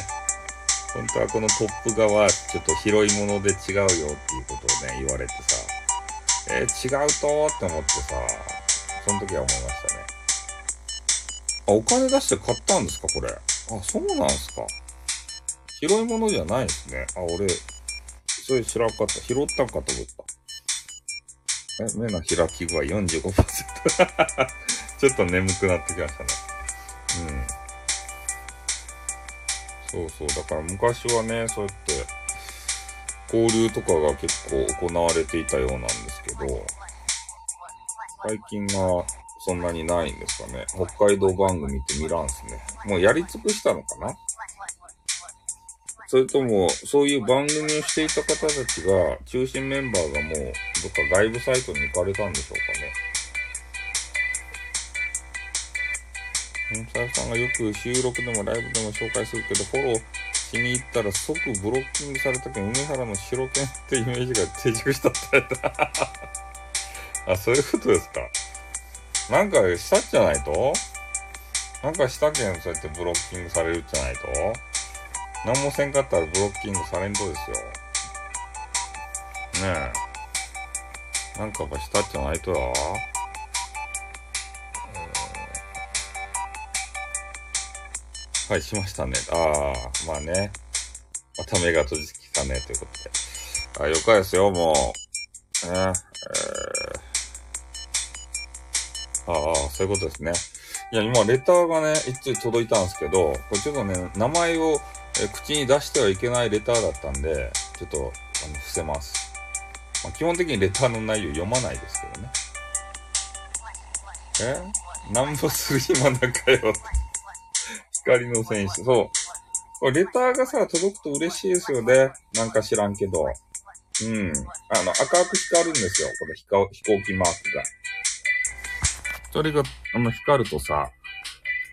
本当はこのトップ側、ちょっと広いもので違うよっていうことをね、言われてさ、えー、違うとって思ってさ、その時は思いましたね。あ、お金出して買ったんですかこれ。あ、そうなんすか。広いものじゃないですね。あ、俺、それ知らんかった。拾ったんかと思った。え、目の開き具合45%。ちょっと眠くなってきましたね。うん。そうそう。だから昔はね、そうやって、交流とかが結構行われていたようなんですけど、最近はそんなにないんですかね。北海道番組って見らんすね。もうやり尽くしたのかな？それとも、そういう番組をしていた方たちが、中心メンバーがもう、どっか外部サイトに行かれたんでしょうかね。本沢さんがよく収録でもライブでも紹介するけど、フォローしに行ったら即ブロッキングされたけど、梅原の白犬ってイメージが定着したって あ、そういうことですか？なんかしたんじゃないと？なんかしたけん、そうやってブロッキングされるじゃないと？何もせんかったらブロッキングされんとですよ。ねえ。なんかがしたっじゃないとや。はい、しましたね。ああ、まあね。また目が閉じてきたね、ということで。あ、よかですよ、もう。ねえー、ああ、そういうことですね。いや、今、レターがね、一通届いたんですけど、これちょっとね、名前をえ口に出してはいけないレターだったんで、ちょっと、あの、伏せます。まあ、基本的にレターの内容読まないですけどね。え？なんぼする暇なかよ。光の戦士。そう。これレターがさ、届くと嬉しいですよね。なんか知らんけど。うん。あの、赤く光るんですよ。この飛行機マークが。それが、あの、光るとさ、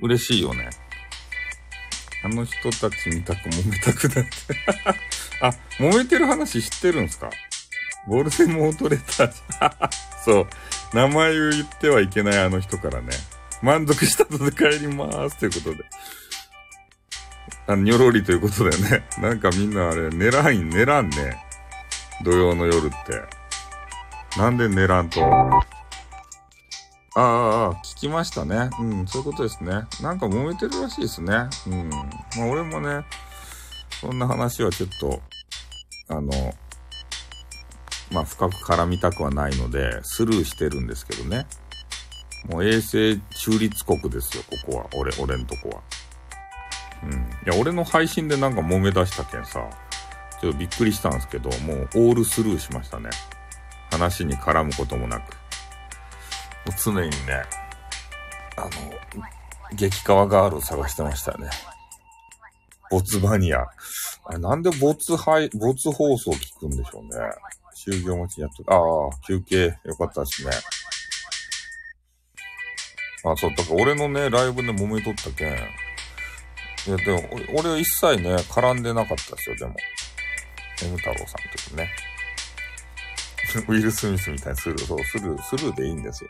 嬉しいよね。あの人たち見たく揉めたくなって。あ、揉めてる話知ってるんですか？ボルテモートレター。そう。名前を言ってはいけないあの人からね。満足したので帰りまーす。ということで。あ、にょろりということでね。なんかみんなあれ、寝らん、寝らんね。土曜の夜って。なんで寝らんと。ああ、聞きましたね。うん、そういうことですね。なんか揉めてるらしいですね。うん。まあ俺もね、そんな話はちょっと、あの、まあ深く絡みたくはないので、スルーしてるんですけどね。もう衛星中立国ですよ、ここは。俺、俺んとこは。うん。いや、俺の配信でなんか揉め出したけんさ、ちょっとびっくりしたんですけど、もうオールスルーしましたね。話に絡むこともなく。常にね、あの、激川ガールを探してましたね。ボツマニア。あれなんでボツ配、ボツ放送聞くんでしょうね。就業待ちにやっと、ああ、休憩よかったですね。あ、そう、だから俺のね、ライブで揉めとったけん。いや、でも、俺は一切ね、絡んでなかったですよ、でも。M 太郎さんとね。ウィル・スミスみたいにスルー、そう、スルー、スルーでいいんですよ。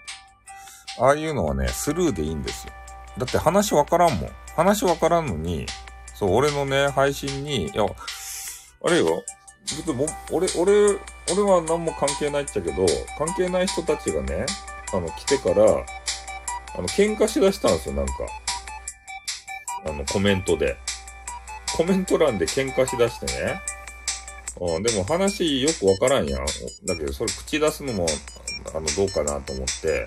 ああいうのはね、スルーでいいんですよ。だって話わからんもん。話わからんのに、そう、俺のね、配信に、いや、あれよ、別にも、俺、俺、俺は何も関係ないっちゃけど、関係ない人たちがね、あの、来てから、あの、喧嘩しだしたんですよ、なんか。あの、コメントで。コメント欄で喧嘩しだしてね。うん、でも話よくわからんやん。だけど、それ口出すのも、あの、どうかなと思って、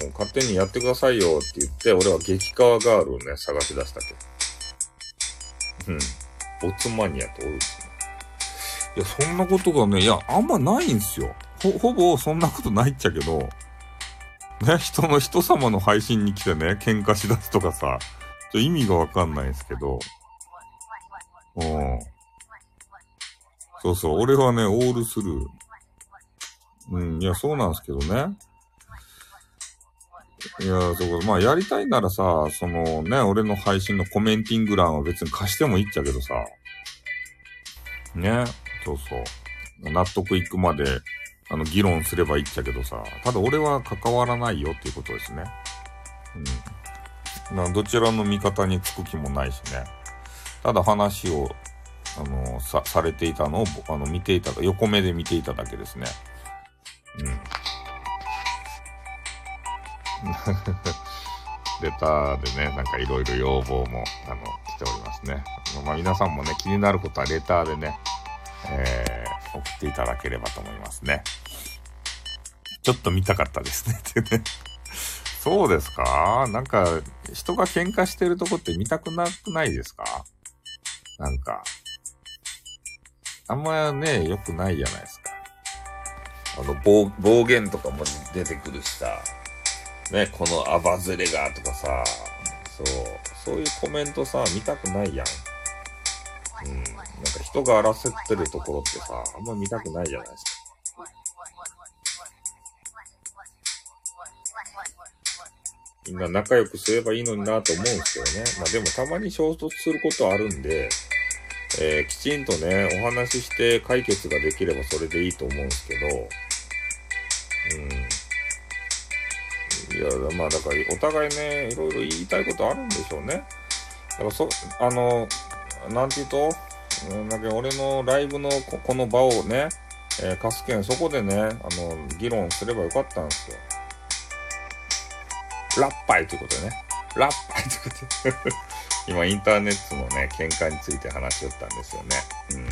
もう勝手にやってくださいよって言って、俺は激川ガールをね、探し出したけど。うん。ボツマニアとおるしね。いや、そんなことがね、いや、あんまないんすよ。ほ、ほぼそんなことないっちゃけど、ね、人の人様の配信に来てね、喧嘩しだすとかさ、ちょ意味がわかんないんですけど、うん。そうそう、俺はね、オールスルー。うん、いや、そうなんすけどね。いや、そうまあ、やりたいならさ、そのね、俺の配信のコメンティング欄は別に貸してもいいっちゃけどさ。ね、そうそう。納得いくまで、あの、議論すればいいっちゃけどさ。ただ俺は関わらないよっていうことですね。うん。などちらの味方につく気もないしね。ただ話を、あの、さ、されていたのを、あの、見ていた、横目で見ていただけですね。うん。レターでね、なんかいろいろ要望も、あの、来ておりますね。まあ皆さんもね、気になることはレターでね、えー、送っていただければと思いますね。ちょっと見たかったですね。ってね。そうですか？なんか、人が喧嘩してるとこって見たくなくないですか？なんか、あんまね、良くないじゃないですか。あの、暴、暴言とかも出てくるしさ、ね、このアバズレがとかさ、そう、そういうコメントさ、見たくないやん。うん、なんか人が争ってるところってさ、あんま見たくないじゃないですか。みんな仲良くすればいいのになと思うんですけどね。まあでもたまに衝突することあるんで、えー、きちんとね、お話しして解決ができればそれでいいと思うんですけど、うん。いや、まあだからお互いね、いろいろ言いたいことあるんでしょうね。だからそ、あの、なんて言うと、うんだけど俺のライブのここの場をね、えー、貸すけん、そこでね、あの、議論すればよかったんですよ。ラッパイということでね。ラッパイということで。今、インターネットのね、喧嘩について話しよったんですよね。うん。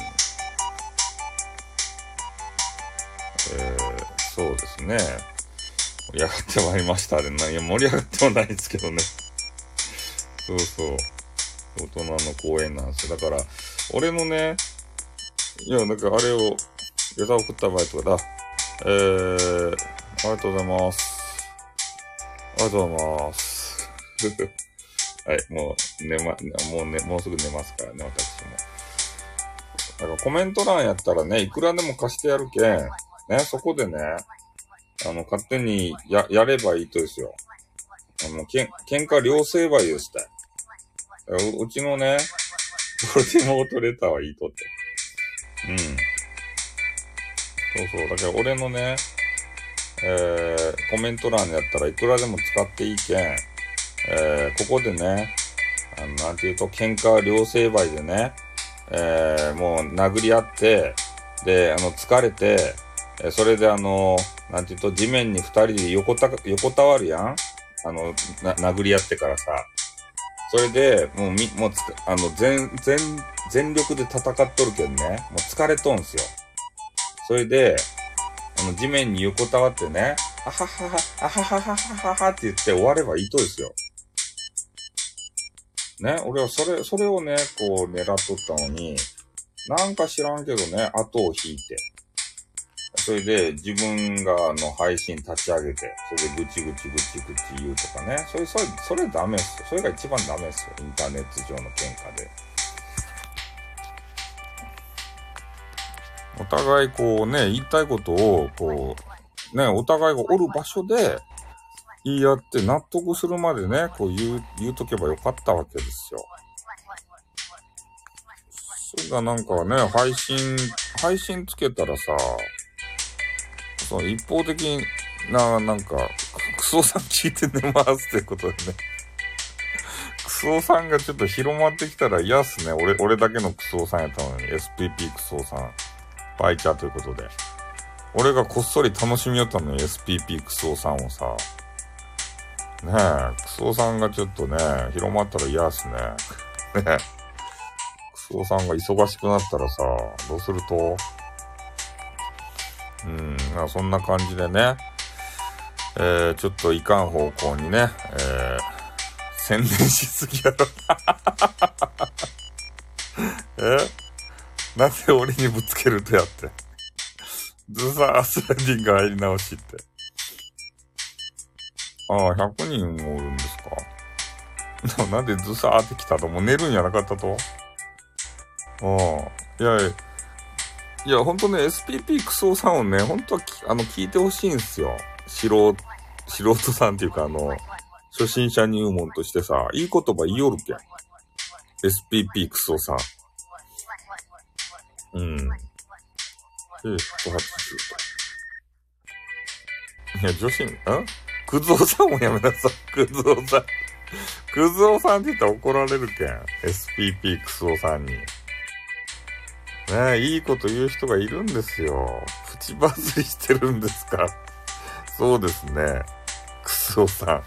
えー、そうですね。盛り上がってまいりましたで、ないや、盛り上がってもないですけどね。そうそう。大人の公演なんですよ。だから、俺のね、いや、なんかあれを、レター送った場合とかだ。えー、ありがとうございます。ありがとうございます。はい、もう、寝ま、もうね、もうすぐ寝ますからね、私も。だかコメント欄やったらね、いくらでも貸してやるけん、ね、そこでね、あの、勝手にや、やればいいとですよ。あの、けん、喧嘩両成敗ですって。ううちのね、ボルテモートレターはいいとって。うん。そうそう。だから俺のね、えー、コメント欄やったらいくらでも使っていいけん、えー、ここでね、あの、なんて言うと、喧嘩両成敗でね、えー、もう殴り合って、で、あの、疲れて、えそれであの、なんて言うと、地面に二人で横た、横たわるやん？あの、な、殴り合ってからさ。それで、もうみ、もうつ、あの、全、全、全力で戦っとるけんね、もう疲れとんすよ。それで、あの、地面に横たわってね、あははは、あはははははって言って終わればいいとですよ。ね、俺はそれ、それをね、こう狙っとったのに、なんか知らんけどね、後を引いて。それで自分があの配信立ち上げて、それでぐちぐちぐちぐち言うとかね。それ、それ、それダメっすよ。それが一番ダメっすよ。インターネット上の喧嘩で。お互いこうね、言いたいことを、こう、ね、お互いがおる場所で言い合って納得するまでね、こう言う、言うとけばよかったわけですよ。それがなんかね、配信、配信つけたらさ、その一方的な、なんか、クソさん聞いて寝ますってことでね。クソさんがちょっと広まってきたら嫌っすね。俺、俺だけのクソさんやったのに。SPP クソさん。バイチャーということで。俺がこっそり楽しみよったのに SPP クソさんをさ。ねえ、クソさんがちょっとね、広まったら嫌っすね。ねえ。クソさんが忙しくなったらさ、どうすると？うん、あ、そんな感じでね、えー、ちょっといかん方向にね、えー、宣伝しすぎやろ。え？なんで俺にぶつけるとやって？ズサースラディング入り直しって。ああ、100人もおるんですか？なんでズサーって来たと？もう寝るんやなかったと？ああ、いやいや、いや、ほんとね、SPP クソさんをね、ほんとはあの、聞いてほしいんすよ。素人、素人さんっていうか、あの、初心者入門としてさ、いい言葉言いよるけん。SPP クソさん。うん。で、180いや、女子、んクズオさんもやめなさい。クズオさん。クズオさんって言ったら怒られるけん。SPP クソさんに。ねいいこと言う人がいるんですよ。プチバズりしてるんですか？そうですね。クソさん。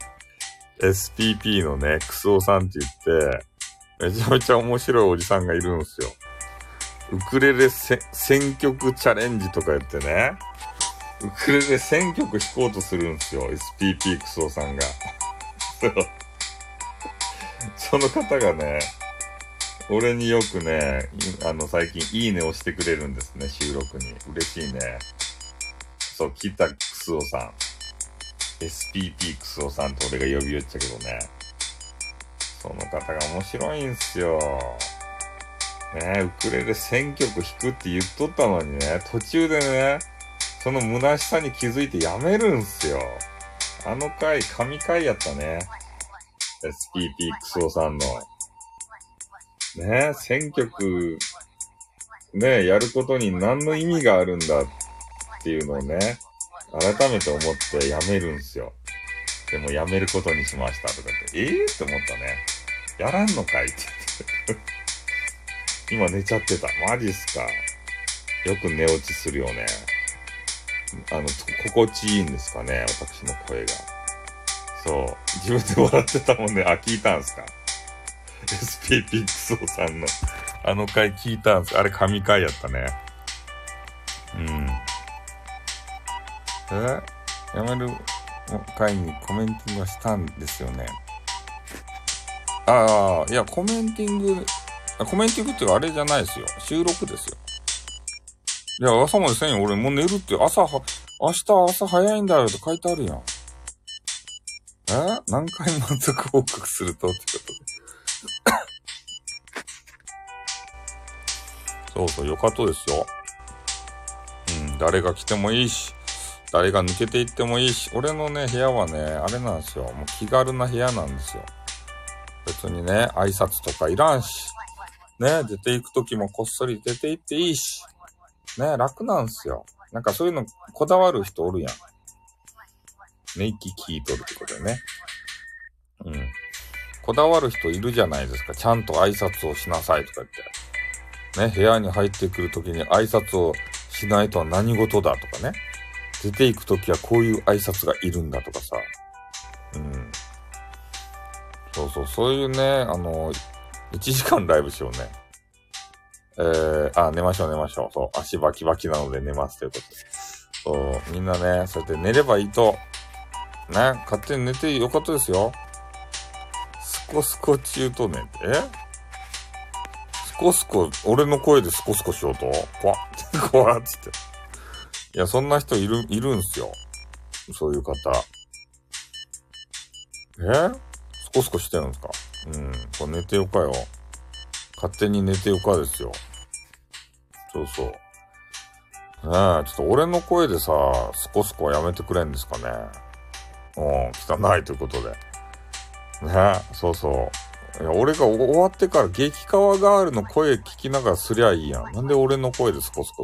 SPP のね、クソさんって言って、めちゃめちゃ面白いおじさんがいるんですよ。ウクレレ選曲チャレンジとか言ってね、ウクレレ1000曲弾こうとするんですよ。SPP クソさんが。その方がね、俺によくね、あの、最近いいね押してくれるんですね、収録に。嬉しいね。そう、北クスオさん。SPP クスオさんと俺が呼び寄っちゃけどね。その方が面白いんすよ。ねウクレレ1000曲弾くって言っとったのにね、途中でね、その虚しさに気づいてやめるんすよ。あの回、神回やったね。SPP クソさんの。ね、選曲、ね、やることに何の意味があるんだっていうのをね、改めて思ってやめるんすよ。でもやめることにしましたとかって、ええー、って思ったね。やらんのかいって言って。今寝ちゃってた。マジっすか。よく寝落ちするよね。あの、心地いいんですかね、私の声が。そう。自分で笑ってたもんね。あ、聞いたんすか？SPP クソさんの、あの回聞いたんです。あれ神回やったね。うん。え？やめる回にコメンティングはしたんですよね。ああ、いや、コメンティング、コメンティングってあれじゃないですよ。収録ですよ。いや、朝までせんよ。俺もう寝るって朝は、明日朝早いんだよって書いてあるやん。え？何回満足報告すると？ってことで。そうそう、よかったですよ。うん、誰が来てもいいし、誰が抜けていってもいいし、俺のね、部屋はね、あれなんですよ。もう気軽な部屋なんですよ。別にね、挨拶とかいらんし、ね、出ていくときもこっそり出て行っていいし、ね、楽なんですよ。なんかそういうのこだわる人おるやん。ね、息聞いとるってことでね。うん。こだわる人いるじゃないですか。ちゃんと挨拶をしなさいとか言って。ね、部屋に入ってくるときに挨拶をしないとは何事だとかね。出ていくときはこういう挨拶がいるんだとかさ。うん。そうそう、そういうね、あの、1時間ライブしようね。えー、あ、寝ましょう寝ましょう。そう、足バキバキなので寝ますということで。そう、みんなね、そうやって寝ればいいと、ね、勝手に寝てよかったですよ。スコスコ中とね、え？スコスコ、俺の声でスコスコしようと？怖っ、怖っつって。いや、そんな人いる、いるんすよ。そういう方。え？スコスコしてるんですか？うん。これ寝てよかよ。勝手に寝てよかですよ。そうそう。ねえ、ちょっと俺の声でさ、スコスコはやめてくれんですかね。うん、汚いということで。ね、そうそう。いや、俺が終わってから激川ガールの声聞きながらすりゃいいやん。なんで俺の声でスコスコ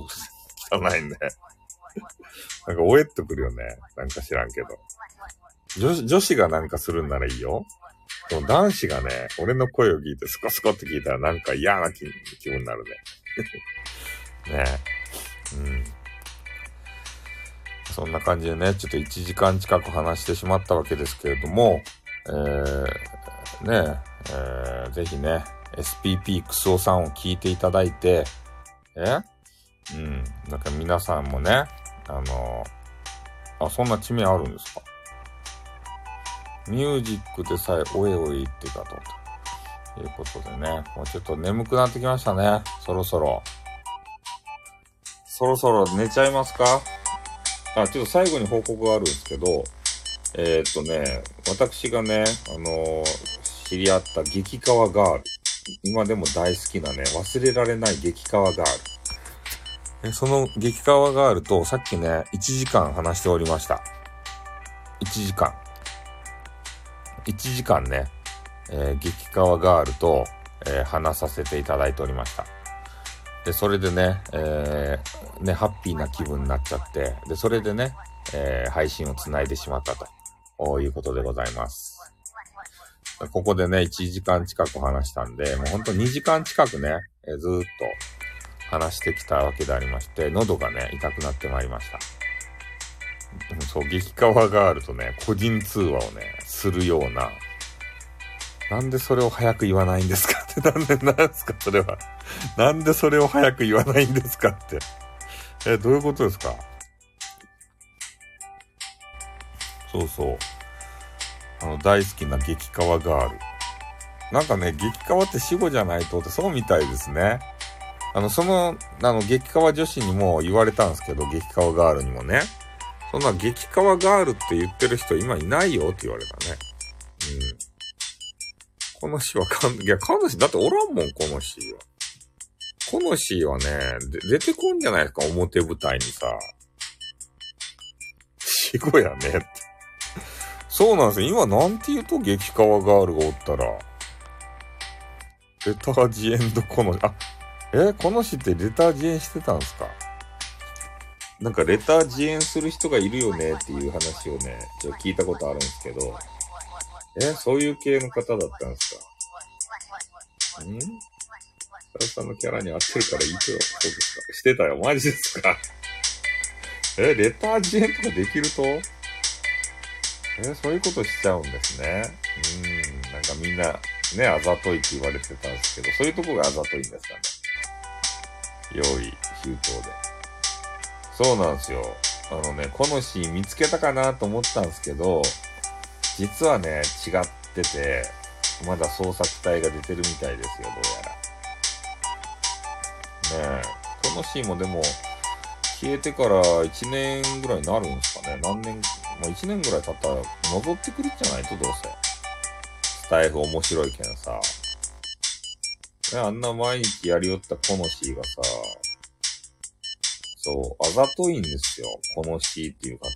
汚いんで。なんか、おえっとくるよね。なんか知らんけど。女子、女子がなんかするんならいいよ。でも男子がね、俺の声を聞いてスコスコって聞いたらなんか嫌な気気分になるね。ねえうん。そんな感じでね、ちょっと1時間近く話してしまったわけですけれども、えー、ね、えー、ぜひね、SPP クソさんを聞いていただいて、え？うん。なんか皆さんもね、あのあ、そんな地名あるんですか？ミュージックでさえおえおえ言ってたと。ということでね、もうちょっと眠くなってきましたね。そろそろ。そろそろ寝ちゃいますか？あ、ちょっと最後に報告があるんですけど、えー、っとね、私がね、あのー、知り合った激川ガール。今でも大好きなね、忘れられない激川ガール。その激川ガールとさっきね、1時間話しておりました。1時間。1時間ね、えー、激川ガールと、えー、話させていただいておりました。で、それでね、えー、ね、ハッピーな気分になっちゃって、で、それでね、えー、配信を繋いでしまったということでございます。ここでね、1時間近く話したんで、もうほんと2時間近くね、え、ずーっと話してきたわけでありまして、喉がね、痛くなってまいりました。そう、激川ガールとね、個人通話をね、するような、なんでそれを早く言わないんですかって、なんで、なんですかそれは。なんでそれを早く言わないんですかって。え、どういうことですか？そうそう。あの、大好きな激川ガール。なんかね、激川って死後じゃないとってそうみたいですね。あの、その、あの、激川女子にも言われたんですけど、激川ガールにもね。そんな激川ガールって言ってる人今いないよって言われたね。うん。この詩はかん、いや、かのし、だっておらんもん、この詩は。この詩はね、出てこんじゃないですか、表舞台にさ。死後やねって。そうなんですよ。今なんて言うと激川ガールがおったら、レタージエンドこの、あ、え、この詩ってレタージエンしてたんですか？なんかレター自演する人がいるよねっていう話をね、ちょっと聞いたことあるんですけど、え、そういう系の方だったんですか？ん？サラさんのキャラに合ってるからいいとよ。そうですか？してたよ。マジですか？え、レター自演とかできると？え、そういうことしちゃうんですね。うん。なんかみんな、ね、あざといって言われてたんですけど、そういうとこがあざといんですかね。用意、周到で。そうなんですよ。あのね、このシーン見つけたかなと思ったんですけど、実はね、違ってて、まだ捜索隊が出てるみたいですよ、どうやら。ねえ、このシーンもでも、消えてから1年ぐらいになるんですかね。何年、まあ、1年ぐらい経ったら戻ってくるじゃないと、どうせ。スタイフ面白いけんさ。ね、あんな毎日やりよったコノシーがさ、そう、あざといんですよ。コノシーっていう方。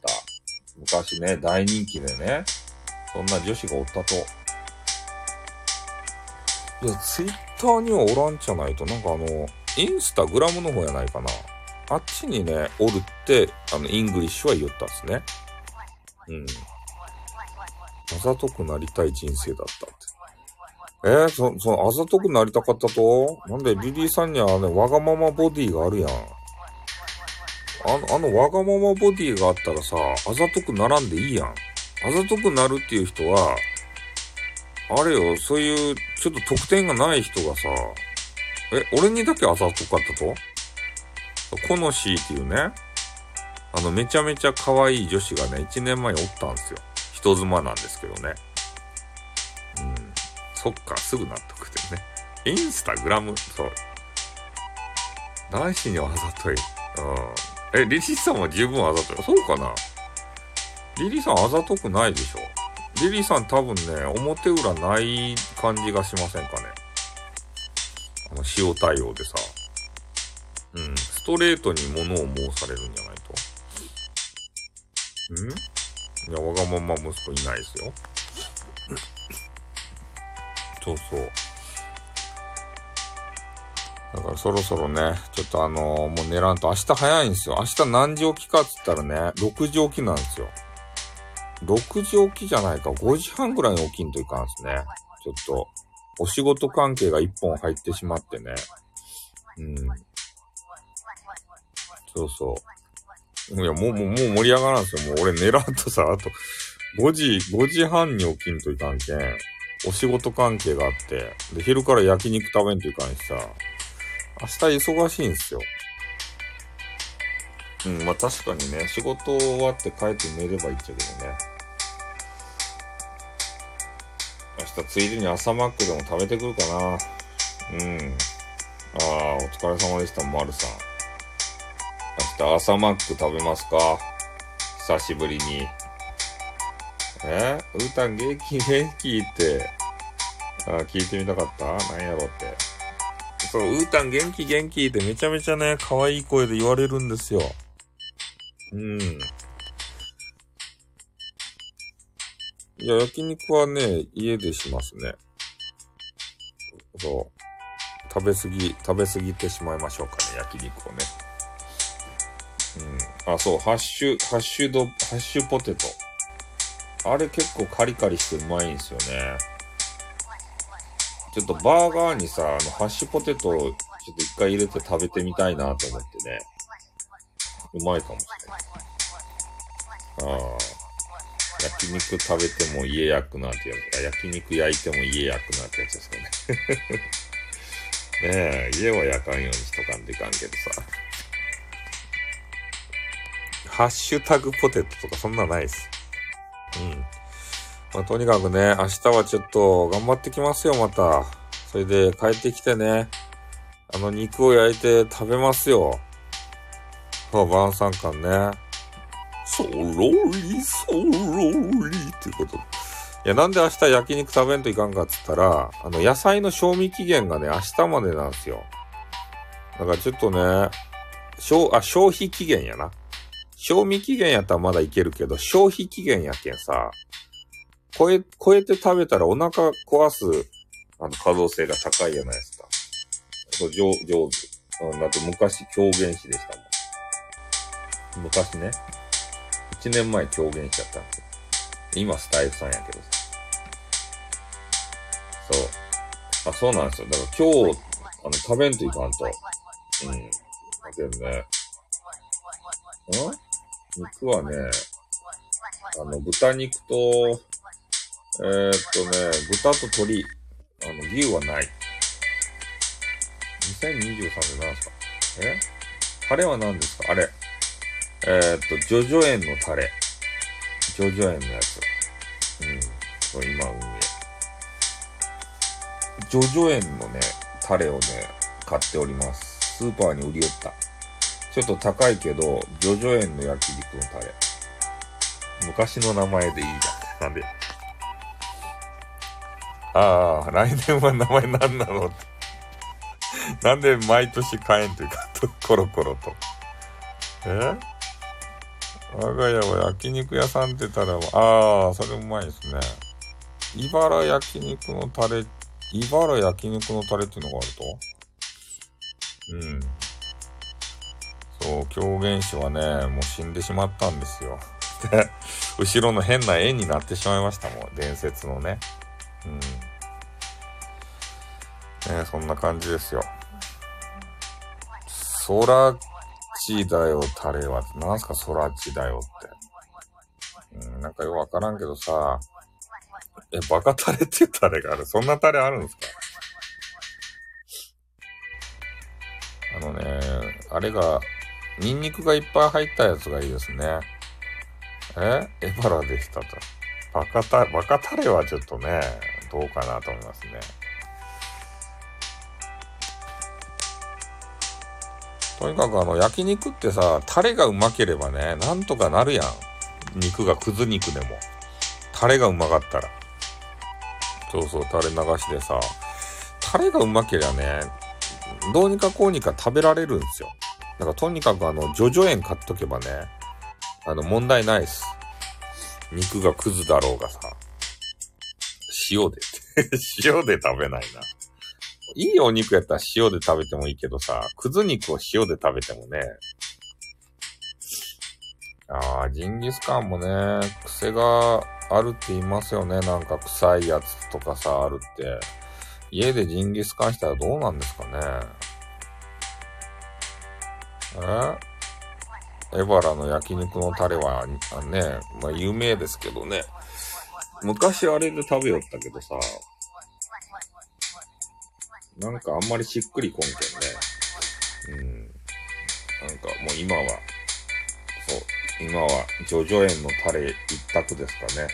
昔ね、大人気でね、そんな女子がおったと。いや、ツイッターにはおらんじゃないと、なんかあの、インスタグラムの方やないかな。あっちにね、おるって、あの、イングリッシュは言ったんですね。うん。あざとくなりたい人生だったって。えー、そ、その、あざとくなりたかったと？なんでリリーさんにはね、わがままボディがあるやん。あの、あのわがままボディがあったらさ、あざとくならんでいいやん。あざとくなるっていう人は、あれよ、そういう、ちょっと得点がない人がさ、え、俺にだけあざとかったと？コノシーっていうね、あの、めちゃめちゃ可愛い女子がね、1年前におったんですよ。人妻なんですけどね。うん。そっか、すぐ納得てね。インスタグラム、そう。男子にはあざとい。うん。え、リリーさんは十分あざとい。そうかなリリーさんあざとくないでしょリリーさん多分ね、表裏ない感じがしませんかね。あの、塩対応でさ。うん。ストレートに物を申されるんじゃない？ん？いや、わがまま息子いないですよ。そうそう。だからそろそろね、ちょっとあのー、もう寝らんと明日早いんですよ。明日何時起きかっつったらね、6時起きなんですよ。6時起きじゃないか、5時半ぐらいに起きんといかんですね。ちょっと、お仕事関係が1本入ってしまってね。うん。そうそう。いや、もう、もう、もう盛り上がらんすよ。もう俺寝らんとさ、あと、5時、5時半に起きんといかんけん。お仕事関係があって、で、昼から焼肉食べんといかんしさ。明日忙しいんすよ。うん、まあ確かにね、仕事終わって帰って寝ればいいっちゃけどね。明日ついでに朝マックでも食べてくるかな。うん。ああ、お疲れ様でした、マルさん。明日朝マック食べますか？久しぶりに。え？うーたん元気元気って、あ聞いてみたかった？何やろって。そう、うーたん元気元気ってめちゃめちゃね、可愛い声で言われるんですよ。うん。いや、焼肉はね、家でしますね。そう。食べ過ぎ、食べ過ぎてしまいましょうかね、焼肉をね。うん。あ、そう、ハッシュ、ハッシュド、ハッシュポテト。あれ結構カリカリしてうまいんですよね。ちょっとバーガーにさ、あの、ハッシュポテトをちょっと一回入れて食べてみたいなと思ってね。うまいかもしれない。ああ。焼肉食べても家焼くなってやつ。焼肉焼いても家焼くなってやつですかね。ねえ、家は焼かんようにしとかんといかんけどさ。ハッシュタグポテトとかそんなないです。うん。まあ、とにかくね、明日はちょっと頑張ってきますよ、また。それで帰ってきてね、あの肉を焼いて食べますよ。そう、晩餐館ね。そろり、そろりっていうこと。いや、なんで明日焼肉食べんといかんかっつったら、あの、野菜の賞味期限がね、明日までなんですよ。だからちょっとね、消、あ、消費期限やな。賞味期限やったらまだいけるけど、消費期限やけんさ、超え、超えて食べたらお腹壊す、あの、可能性が高いじゃないですか。そう、上、上手。うん、だって昔狂言師でしたもん。昔ね。一年前狂言しちゃったんですよ。今スタイフさんやけどさ。そう。あ、そうなんですよ。だから今日、あの、食べんといかんと。うん。だけどね。ん？肉はね、あの、豚肉と、えー、っとね、豚と鶏、あの、牛はない。2023年何ですか？え？タレは何ですか？あれ。えー、っと、ジョジョ園のタレ。ジョジョ園のやつ。うん。これ今運営。ジョジョ園のね、タレをね、買っております。スーパーに売り寄った。ちょっと高いけど、ジョジョ園の焼肉のタレ。昔の名前でいいじゃん。なんで？ああ、来年は名前何なの？って。なんで毎年買えんというか、コロコロと。え？我が家は焼肉屋さんって言ったら、ああ、それうまいですね。茨焼肉のタレ、茨焼肉のタレっていうのがあると？うん。そう、狂言師はね、もう死んでしまったんですよ。で、後ろの変な絵になってしまいましたもん。伝説のね。うん。ねそんな感じですよ。ソラチだよ、タレは。なんすか、ソラチだよって。うん、なんかよくわからんけどさ、え、バカタレっていうタレがある？そんなタレあるんですか？あのね、あれが、ニンニクがいっぱい入ったやつがいいですね。え？エバラでしたと。バカタ、バカタレはちょっとね、どうかなと思いますね。とにかくあの、焼肉ってさ、タレがうまければね、なんとかなるやん。肉がくず肉でも。タレがうまかったら。そうそう、タレ流しでさ、タレがうまけりゃね、どうにかこうにか食べられるんですよ。だかとにかくあの、ジョジョ園買っとけばね、あの、問題ないっす。肉がクズだろうがさ。塩で。塩で食べないな。いいお肉やったら塩で食べてもいいけどさ、くず肉を塩で食べてもね。ああ、ジンギスカンもね、癖があるって言いますよね。なんか臭いやつとかさ、あるって。家でジンギスカンしたらどうなんですかね。えエバラの焼肉のタレは、ね、まあ有名ですけどね。昔あれで食べよったけどさ、なんかあんまりしっくりこんけんね。うん。なんかもう今は、そう、今はジョジョ園のタレ一択ですかね。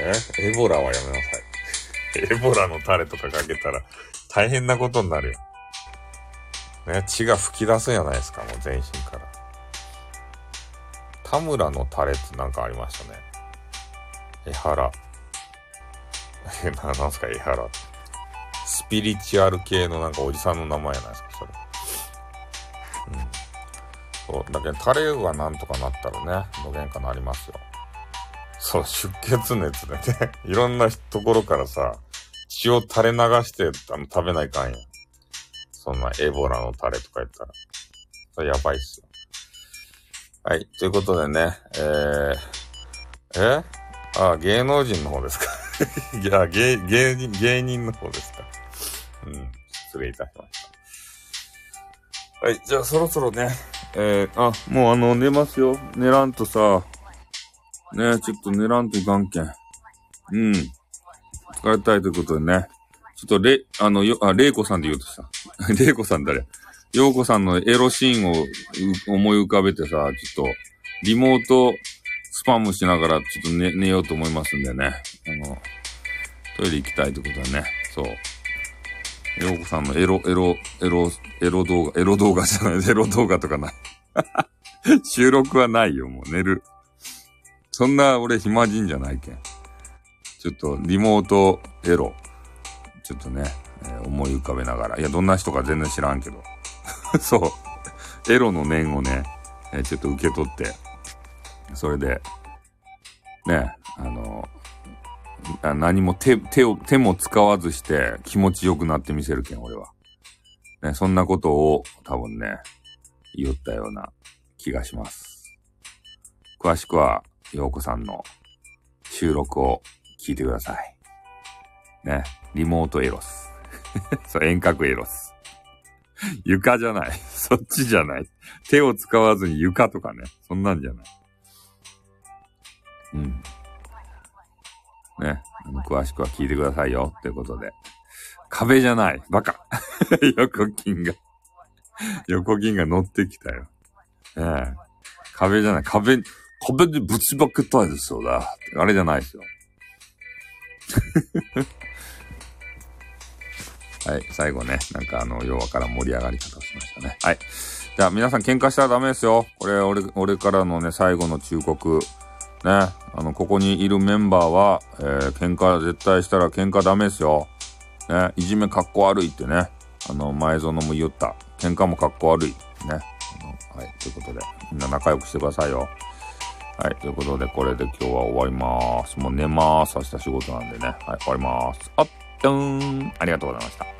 え？エボラはやめなさい。エボラのタレとかかけたら大変なことになるよ。ね、血が吹き出すじゃないですか、もう全身から。田村のタレってなんかありましたね。エハラ。え、な、なんすか、エハラ。スピリチュアル系のなんかおじさんの名前じゃないですか、それ。うん。そう、だけど、タレがなんとかなったらね、どげんかなりますよ。そう、出血熱でね、いろんなところからさ、血を垂れ流して、あの、食べないかんや。そんなエボラのタレとか言ったら。それやばいっすよ。はい。ということでね、えー、え？あ、芸能人の方ですか？いや、芸、芸人、芸人の方ですか？うん。失礼いたしました。はい。じゃあそろそろね、えー、あ、もうあの、寝ますよ。寝らんとさ、ねちょっと寝らんといかんけん。うん。疲れたいということでね。ちょっとれ、あの、よ、あ、れいこさんで言うとさ。れいこさん誰？ようこさんのエロシーンを思い浮かべてさ、ちょっと、リモートスパムしながらちょっと寝、寝ようと思いますんでね。あの、トイレ行きたいってことだね。そう。ようこさんのエロ、エロ、エロ、エロ動画、エロ動画じゃない、エロ動画とかない。収録はないよ、もう寝る。そんな俺暇人じゃないけん。ちょっとリモートエロ、ちょっとね、えー、思い浮かべながら。いや、どんな人か全然知らんけど。そう。エロの念をね、えー、ちょっと受け取って、それで、ね、あの何も手、手を、手も使わずして気持ちよくなってみせるけん、俺は。ね、そんなことを多分ね、言ったような気がします。詳しくは、ようこさんの収録を聞いてください。ね、リモートエロス。そう、遠隔エロス。床じゃない。そっちじゃない。手を使わずに床とかね。そんなんじゃない。うん。ね。詳しくは聞いてくださいよ。ということで。壁じゃない。バカ。横金が横金が乗ってきたよ。ええ。壁じゃない。壁、壁でぶちまけたいですよだ。あれじゃないですよ。はい。最後ね。なんかあの、要はから盛り上がり方をしましたね。はい。じゃあ皆さん喧嘩したらダメですよ。これ、俺、俺からのね、最後の忠告。ね、あの、ここにいるメンバーは、えー、喧嘩絶対したら喧嘩ダメですよ。ね、いじめかっこ悪いってね、あの、前園も言った。喧嘩もかっこ悪い。ね。あのはい。ということで、みんな仲良くしてくださいよ。はい。ということで、これで今日は終わります。もう寝ます。明日仕事なんでね。はい。終わります。あっ、ぴょーん。ありがとうございました。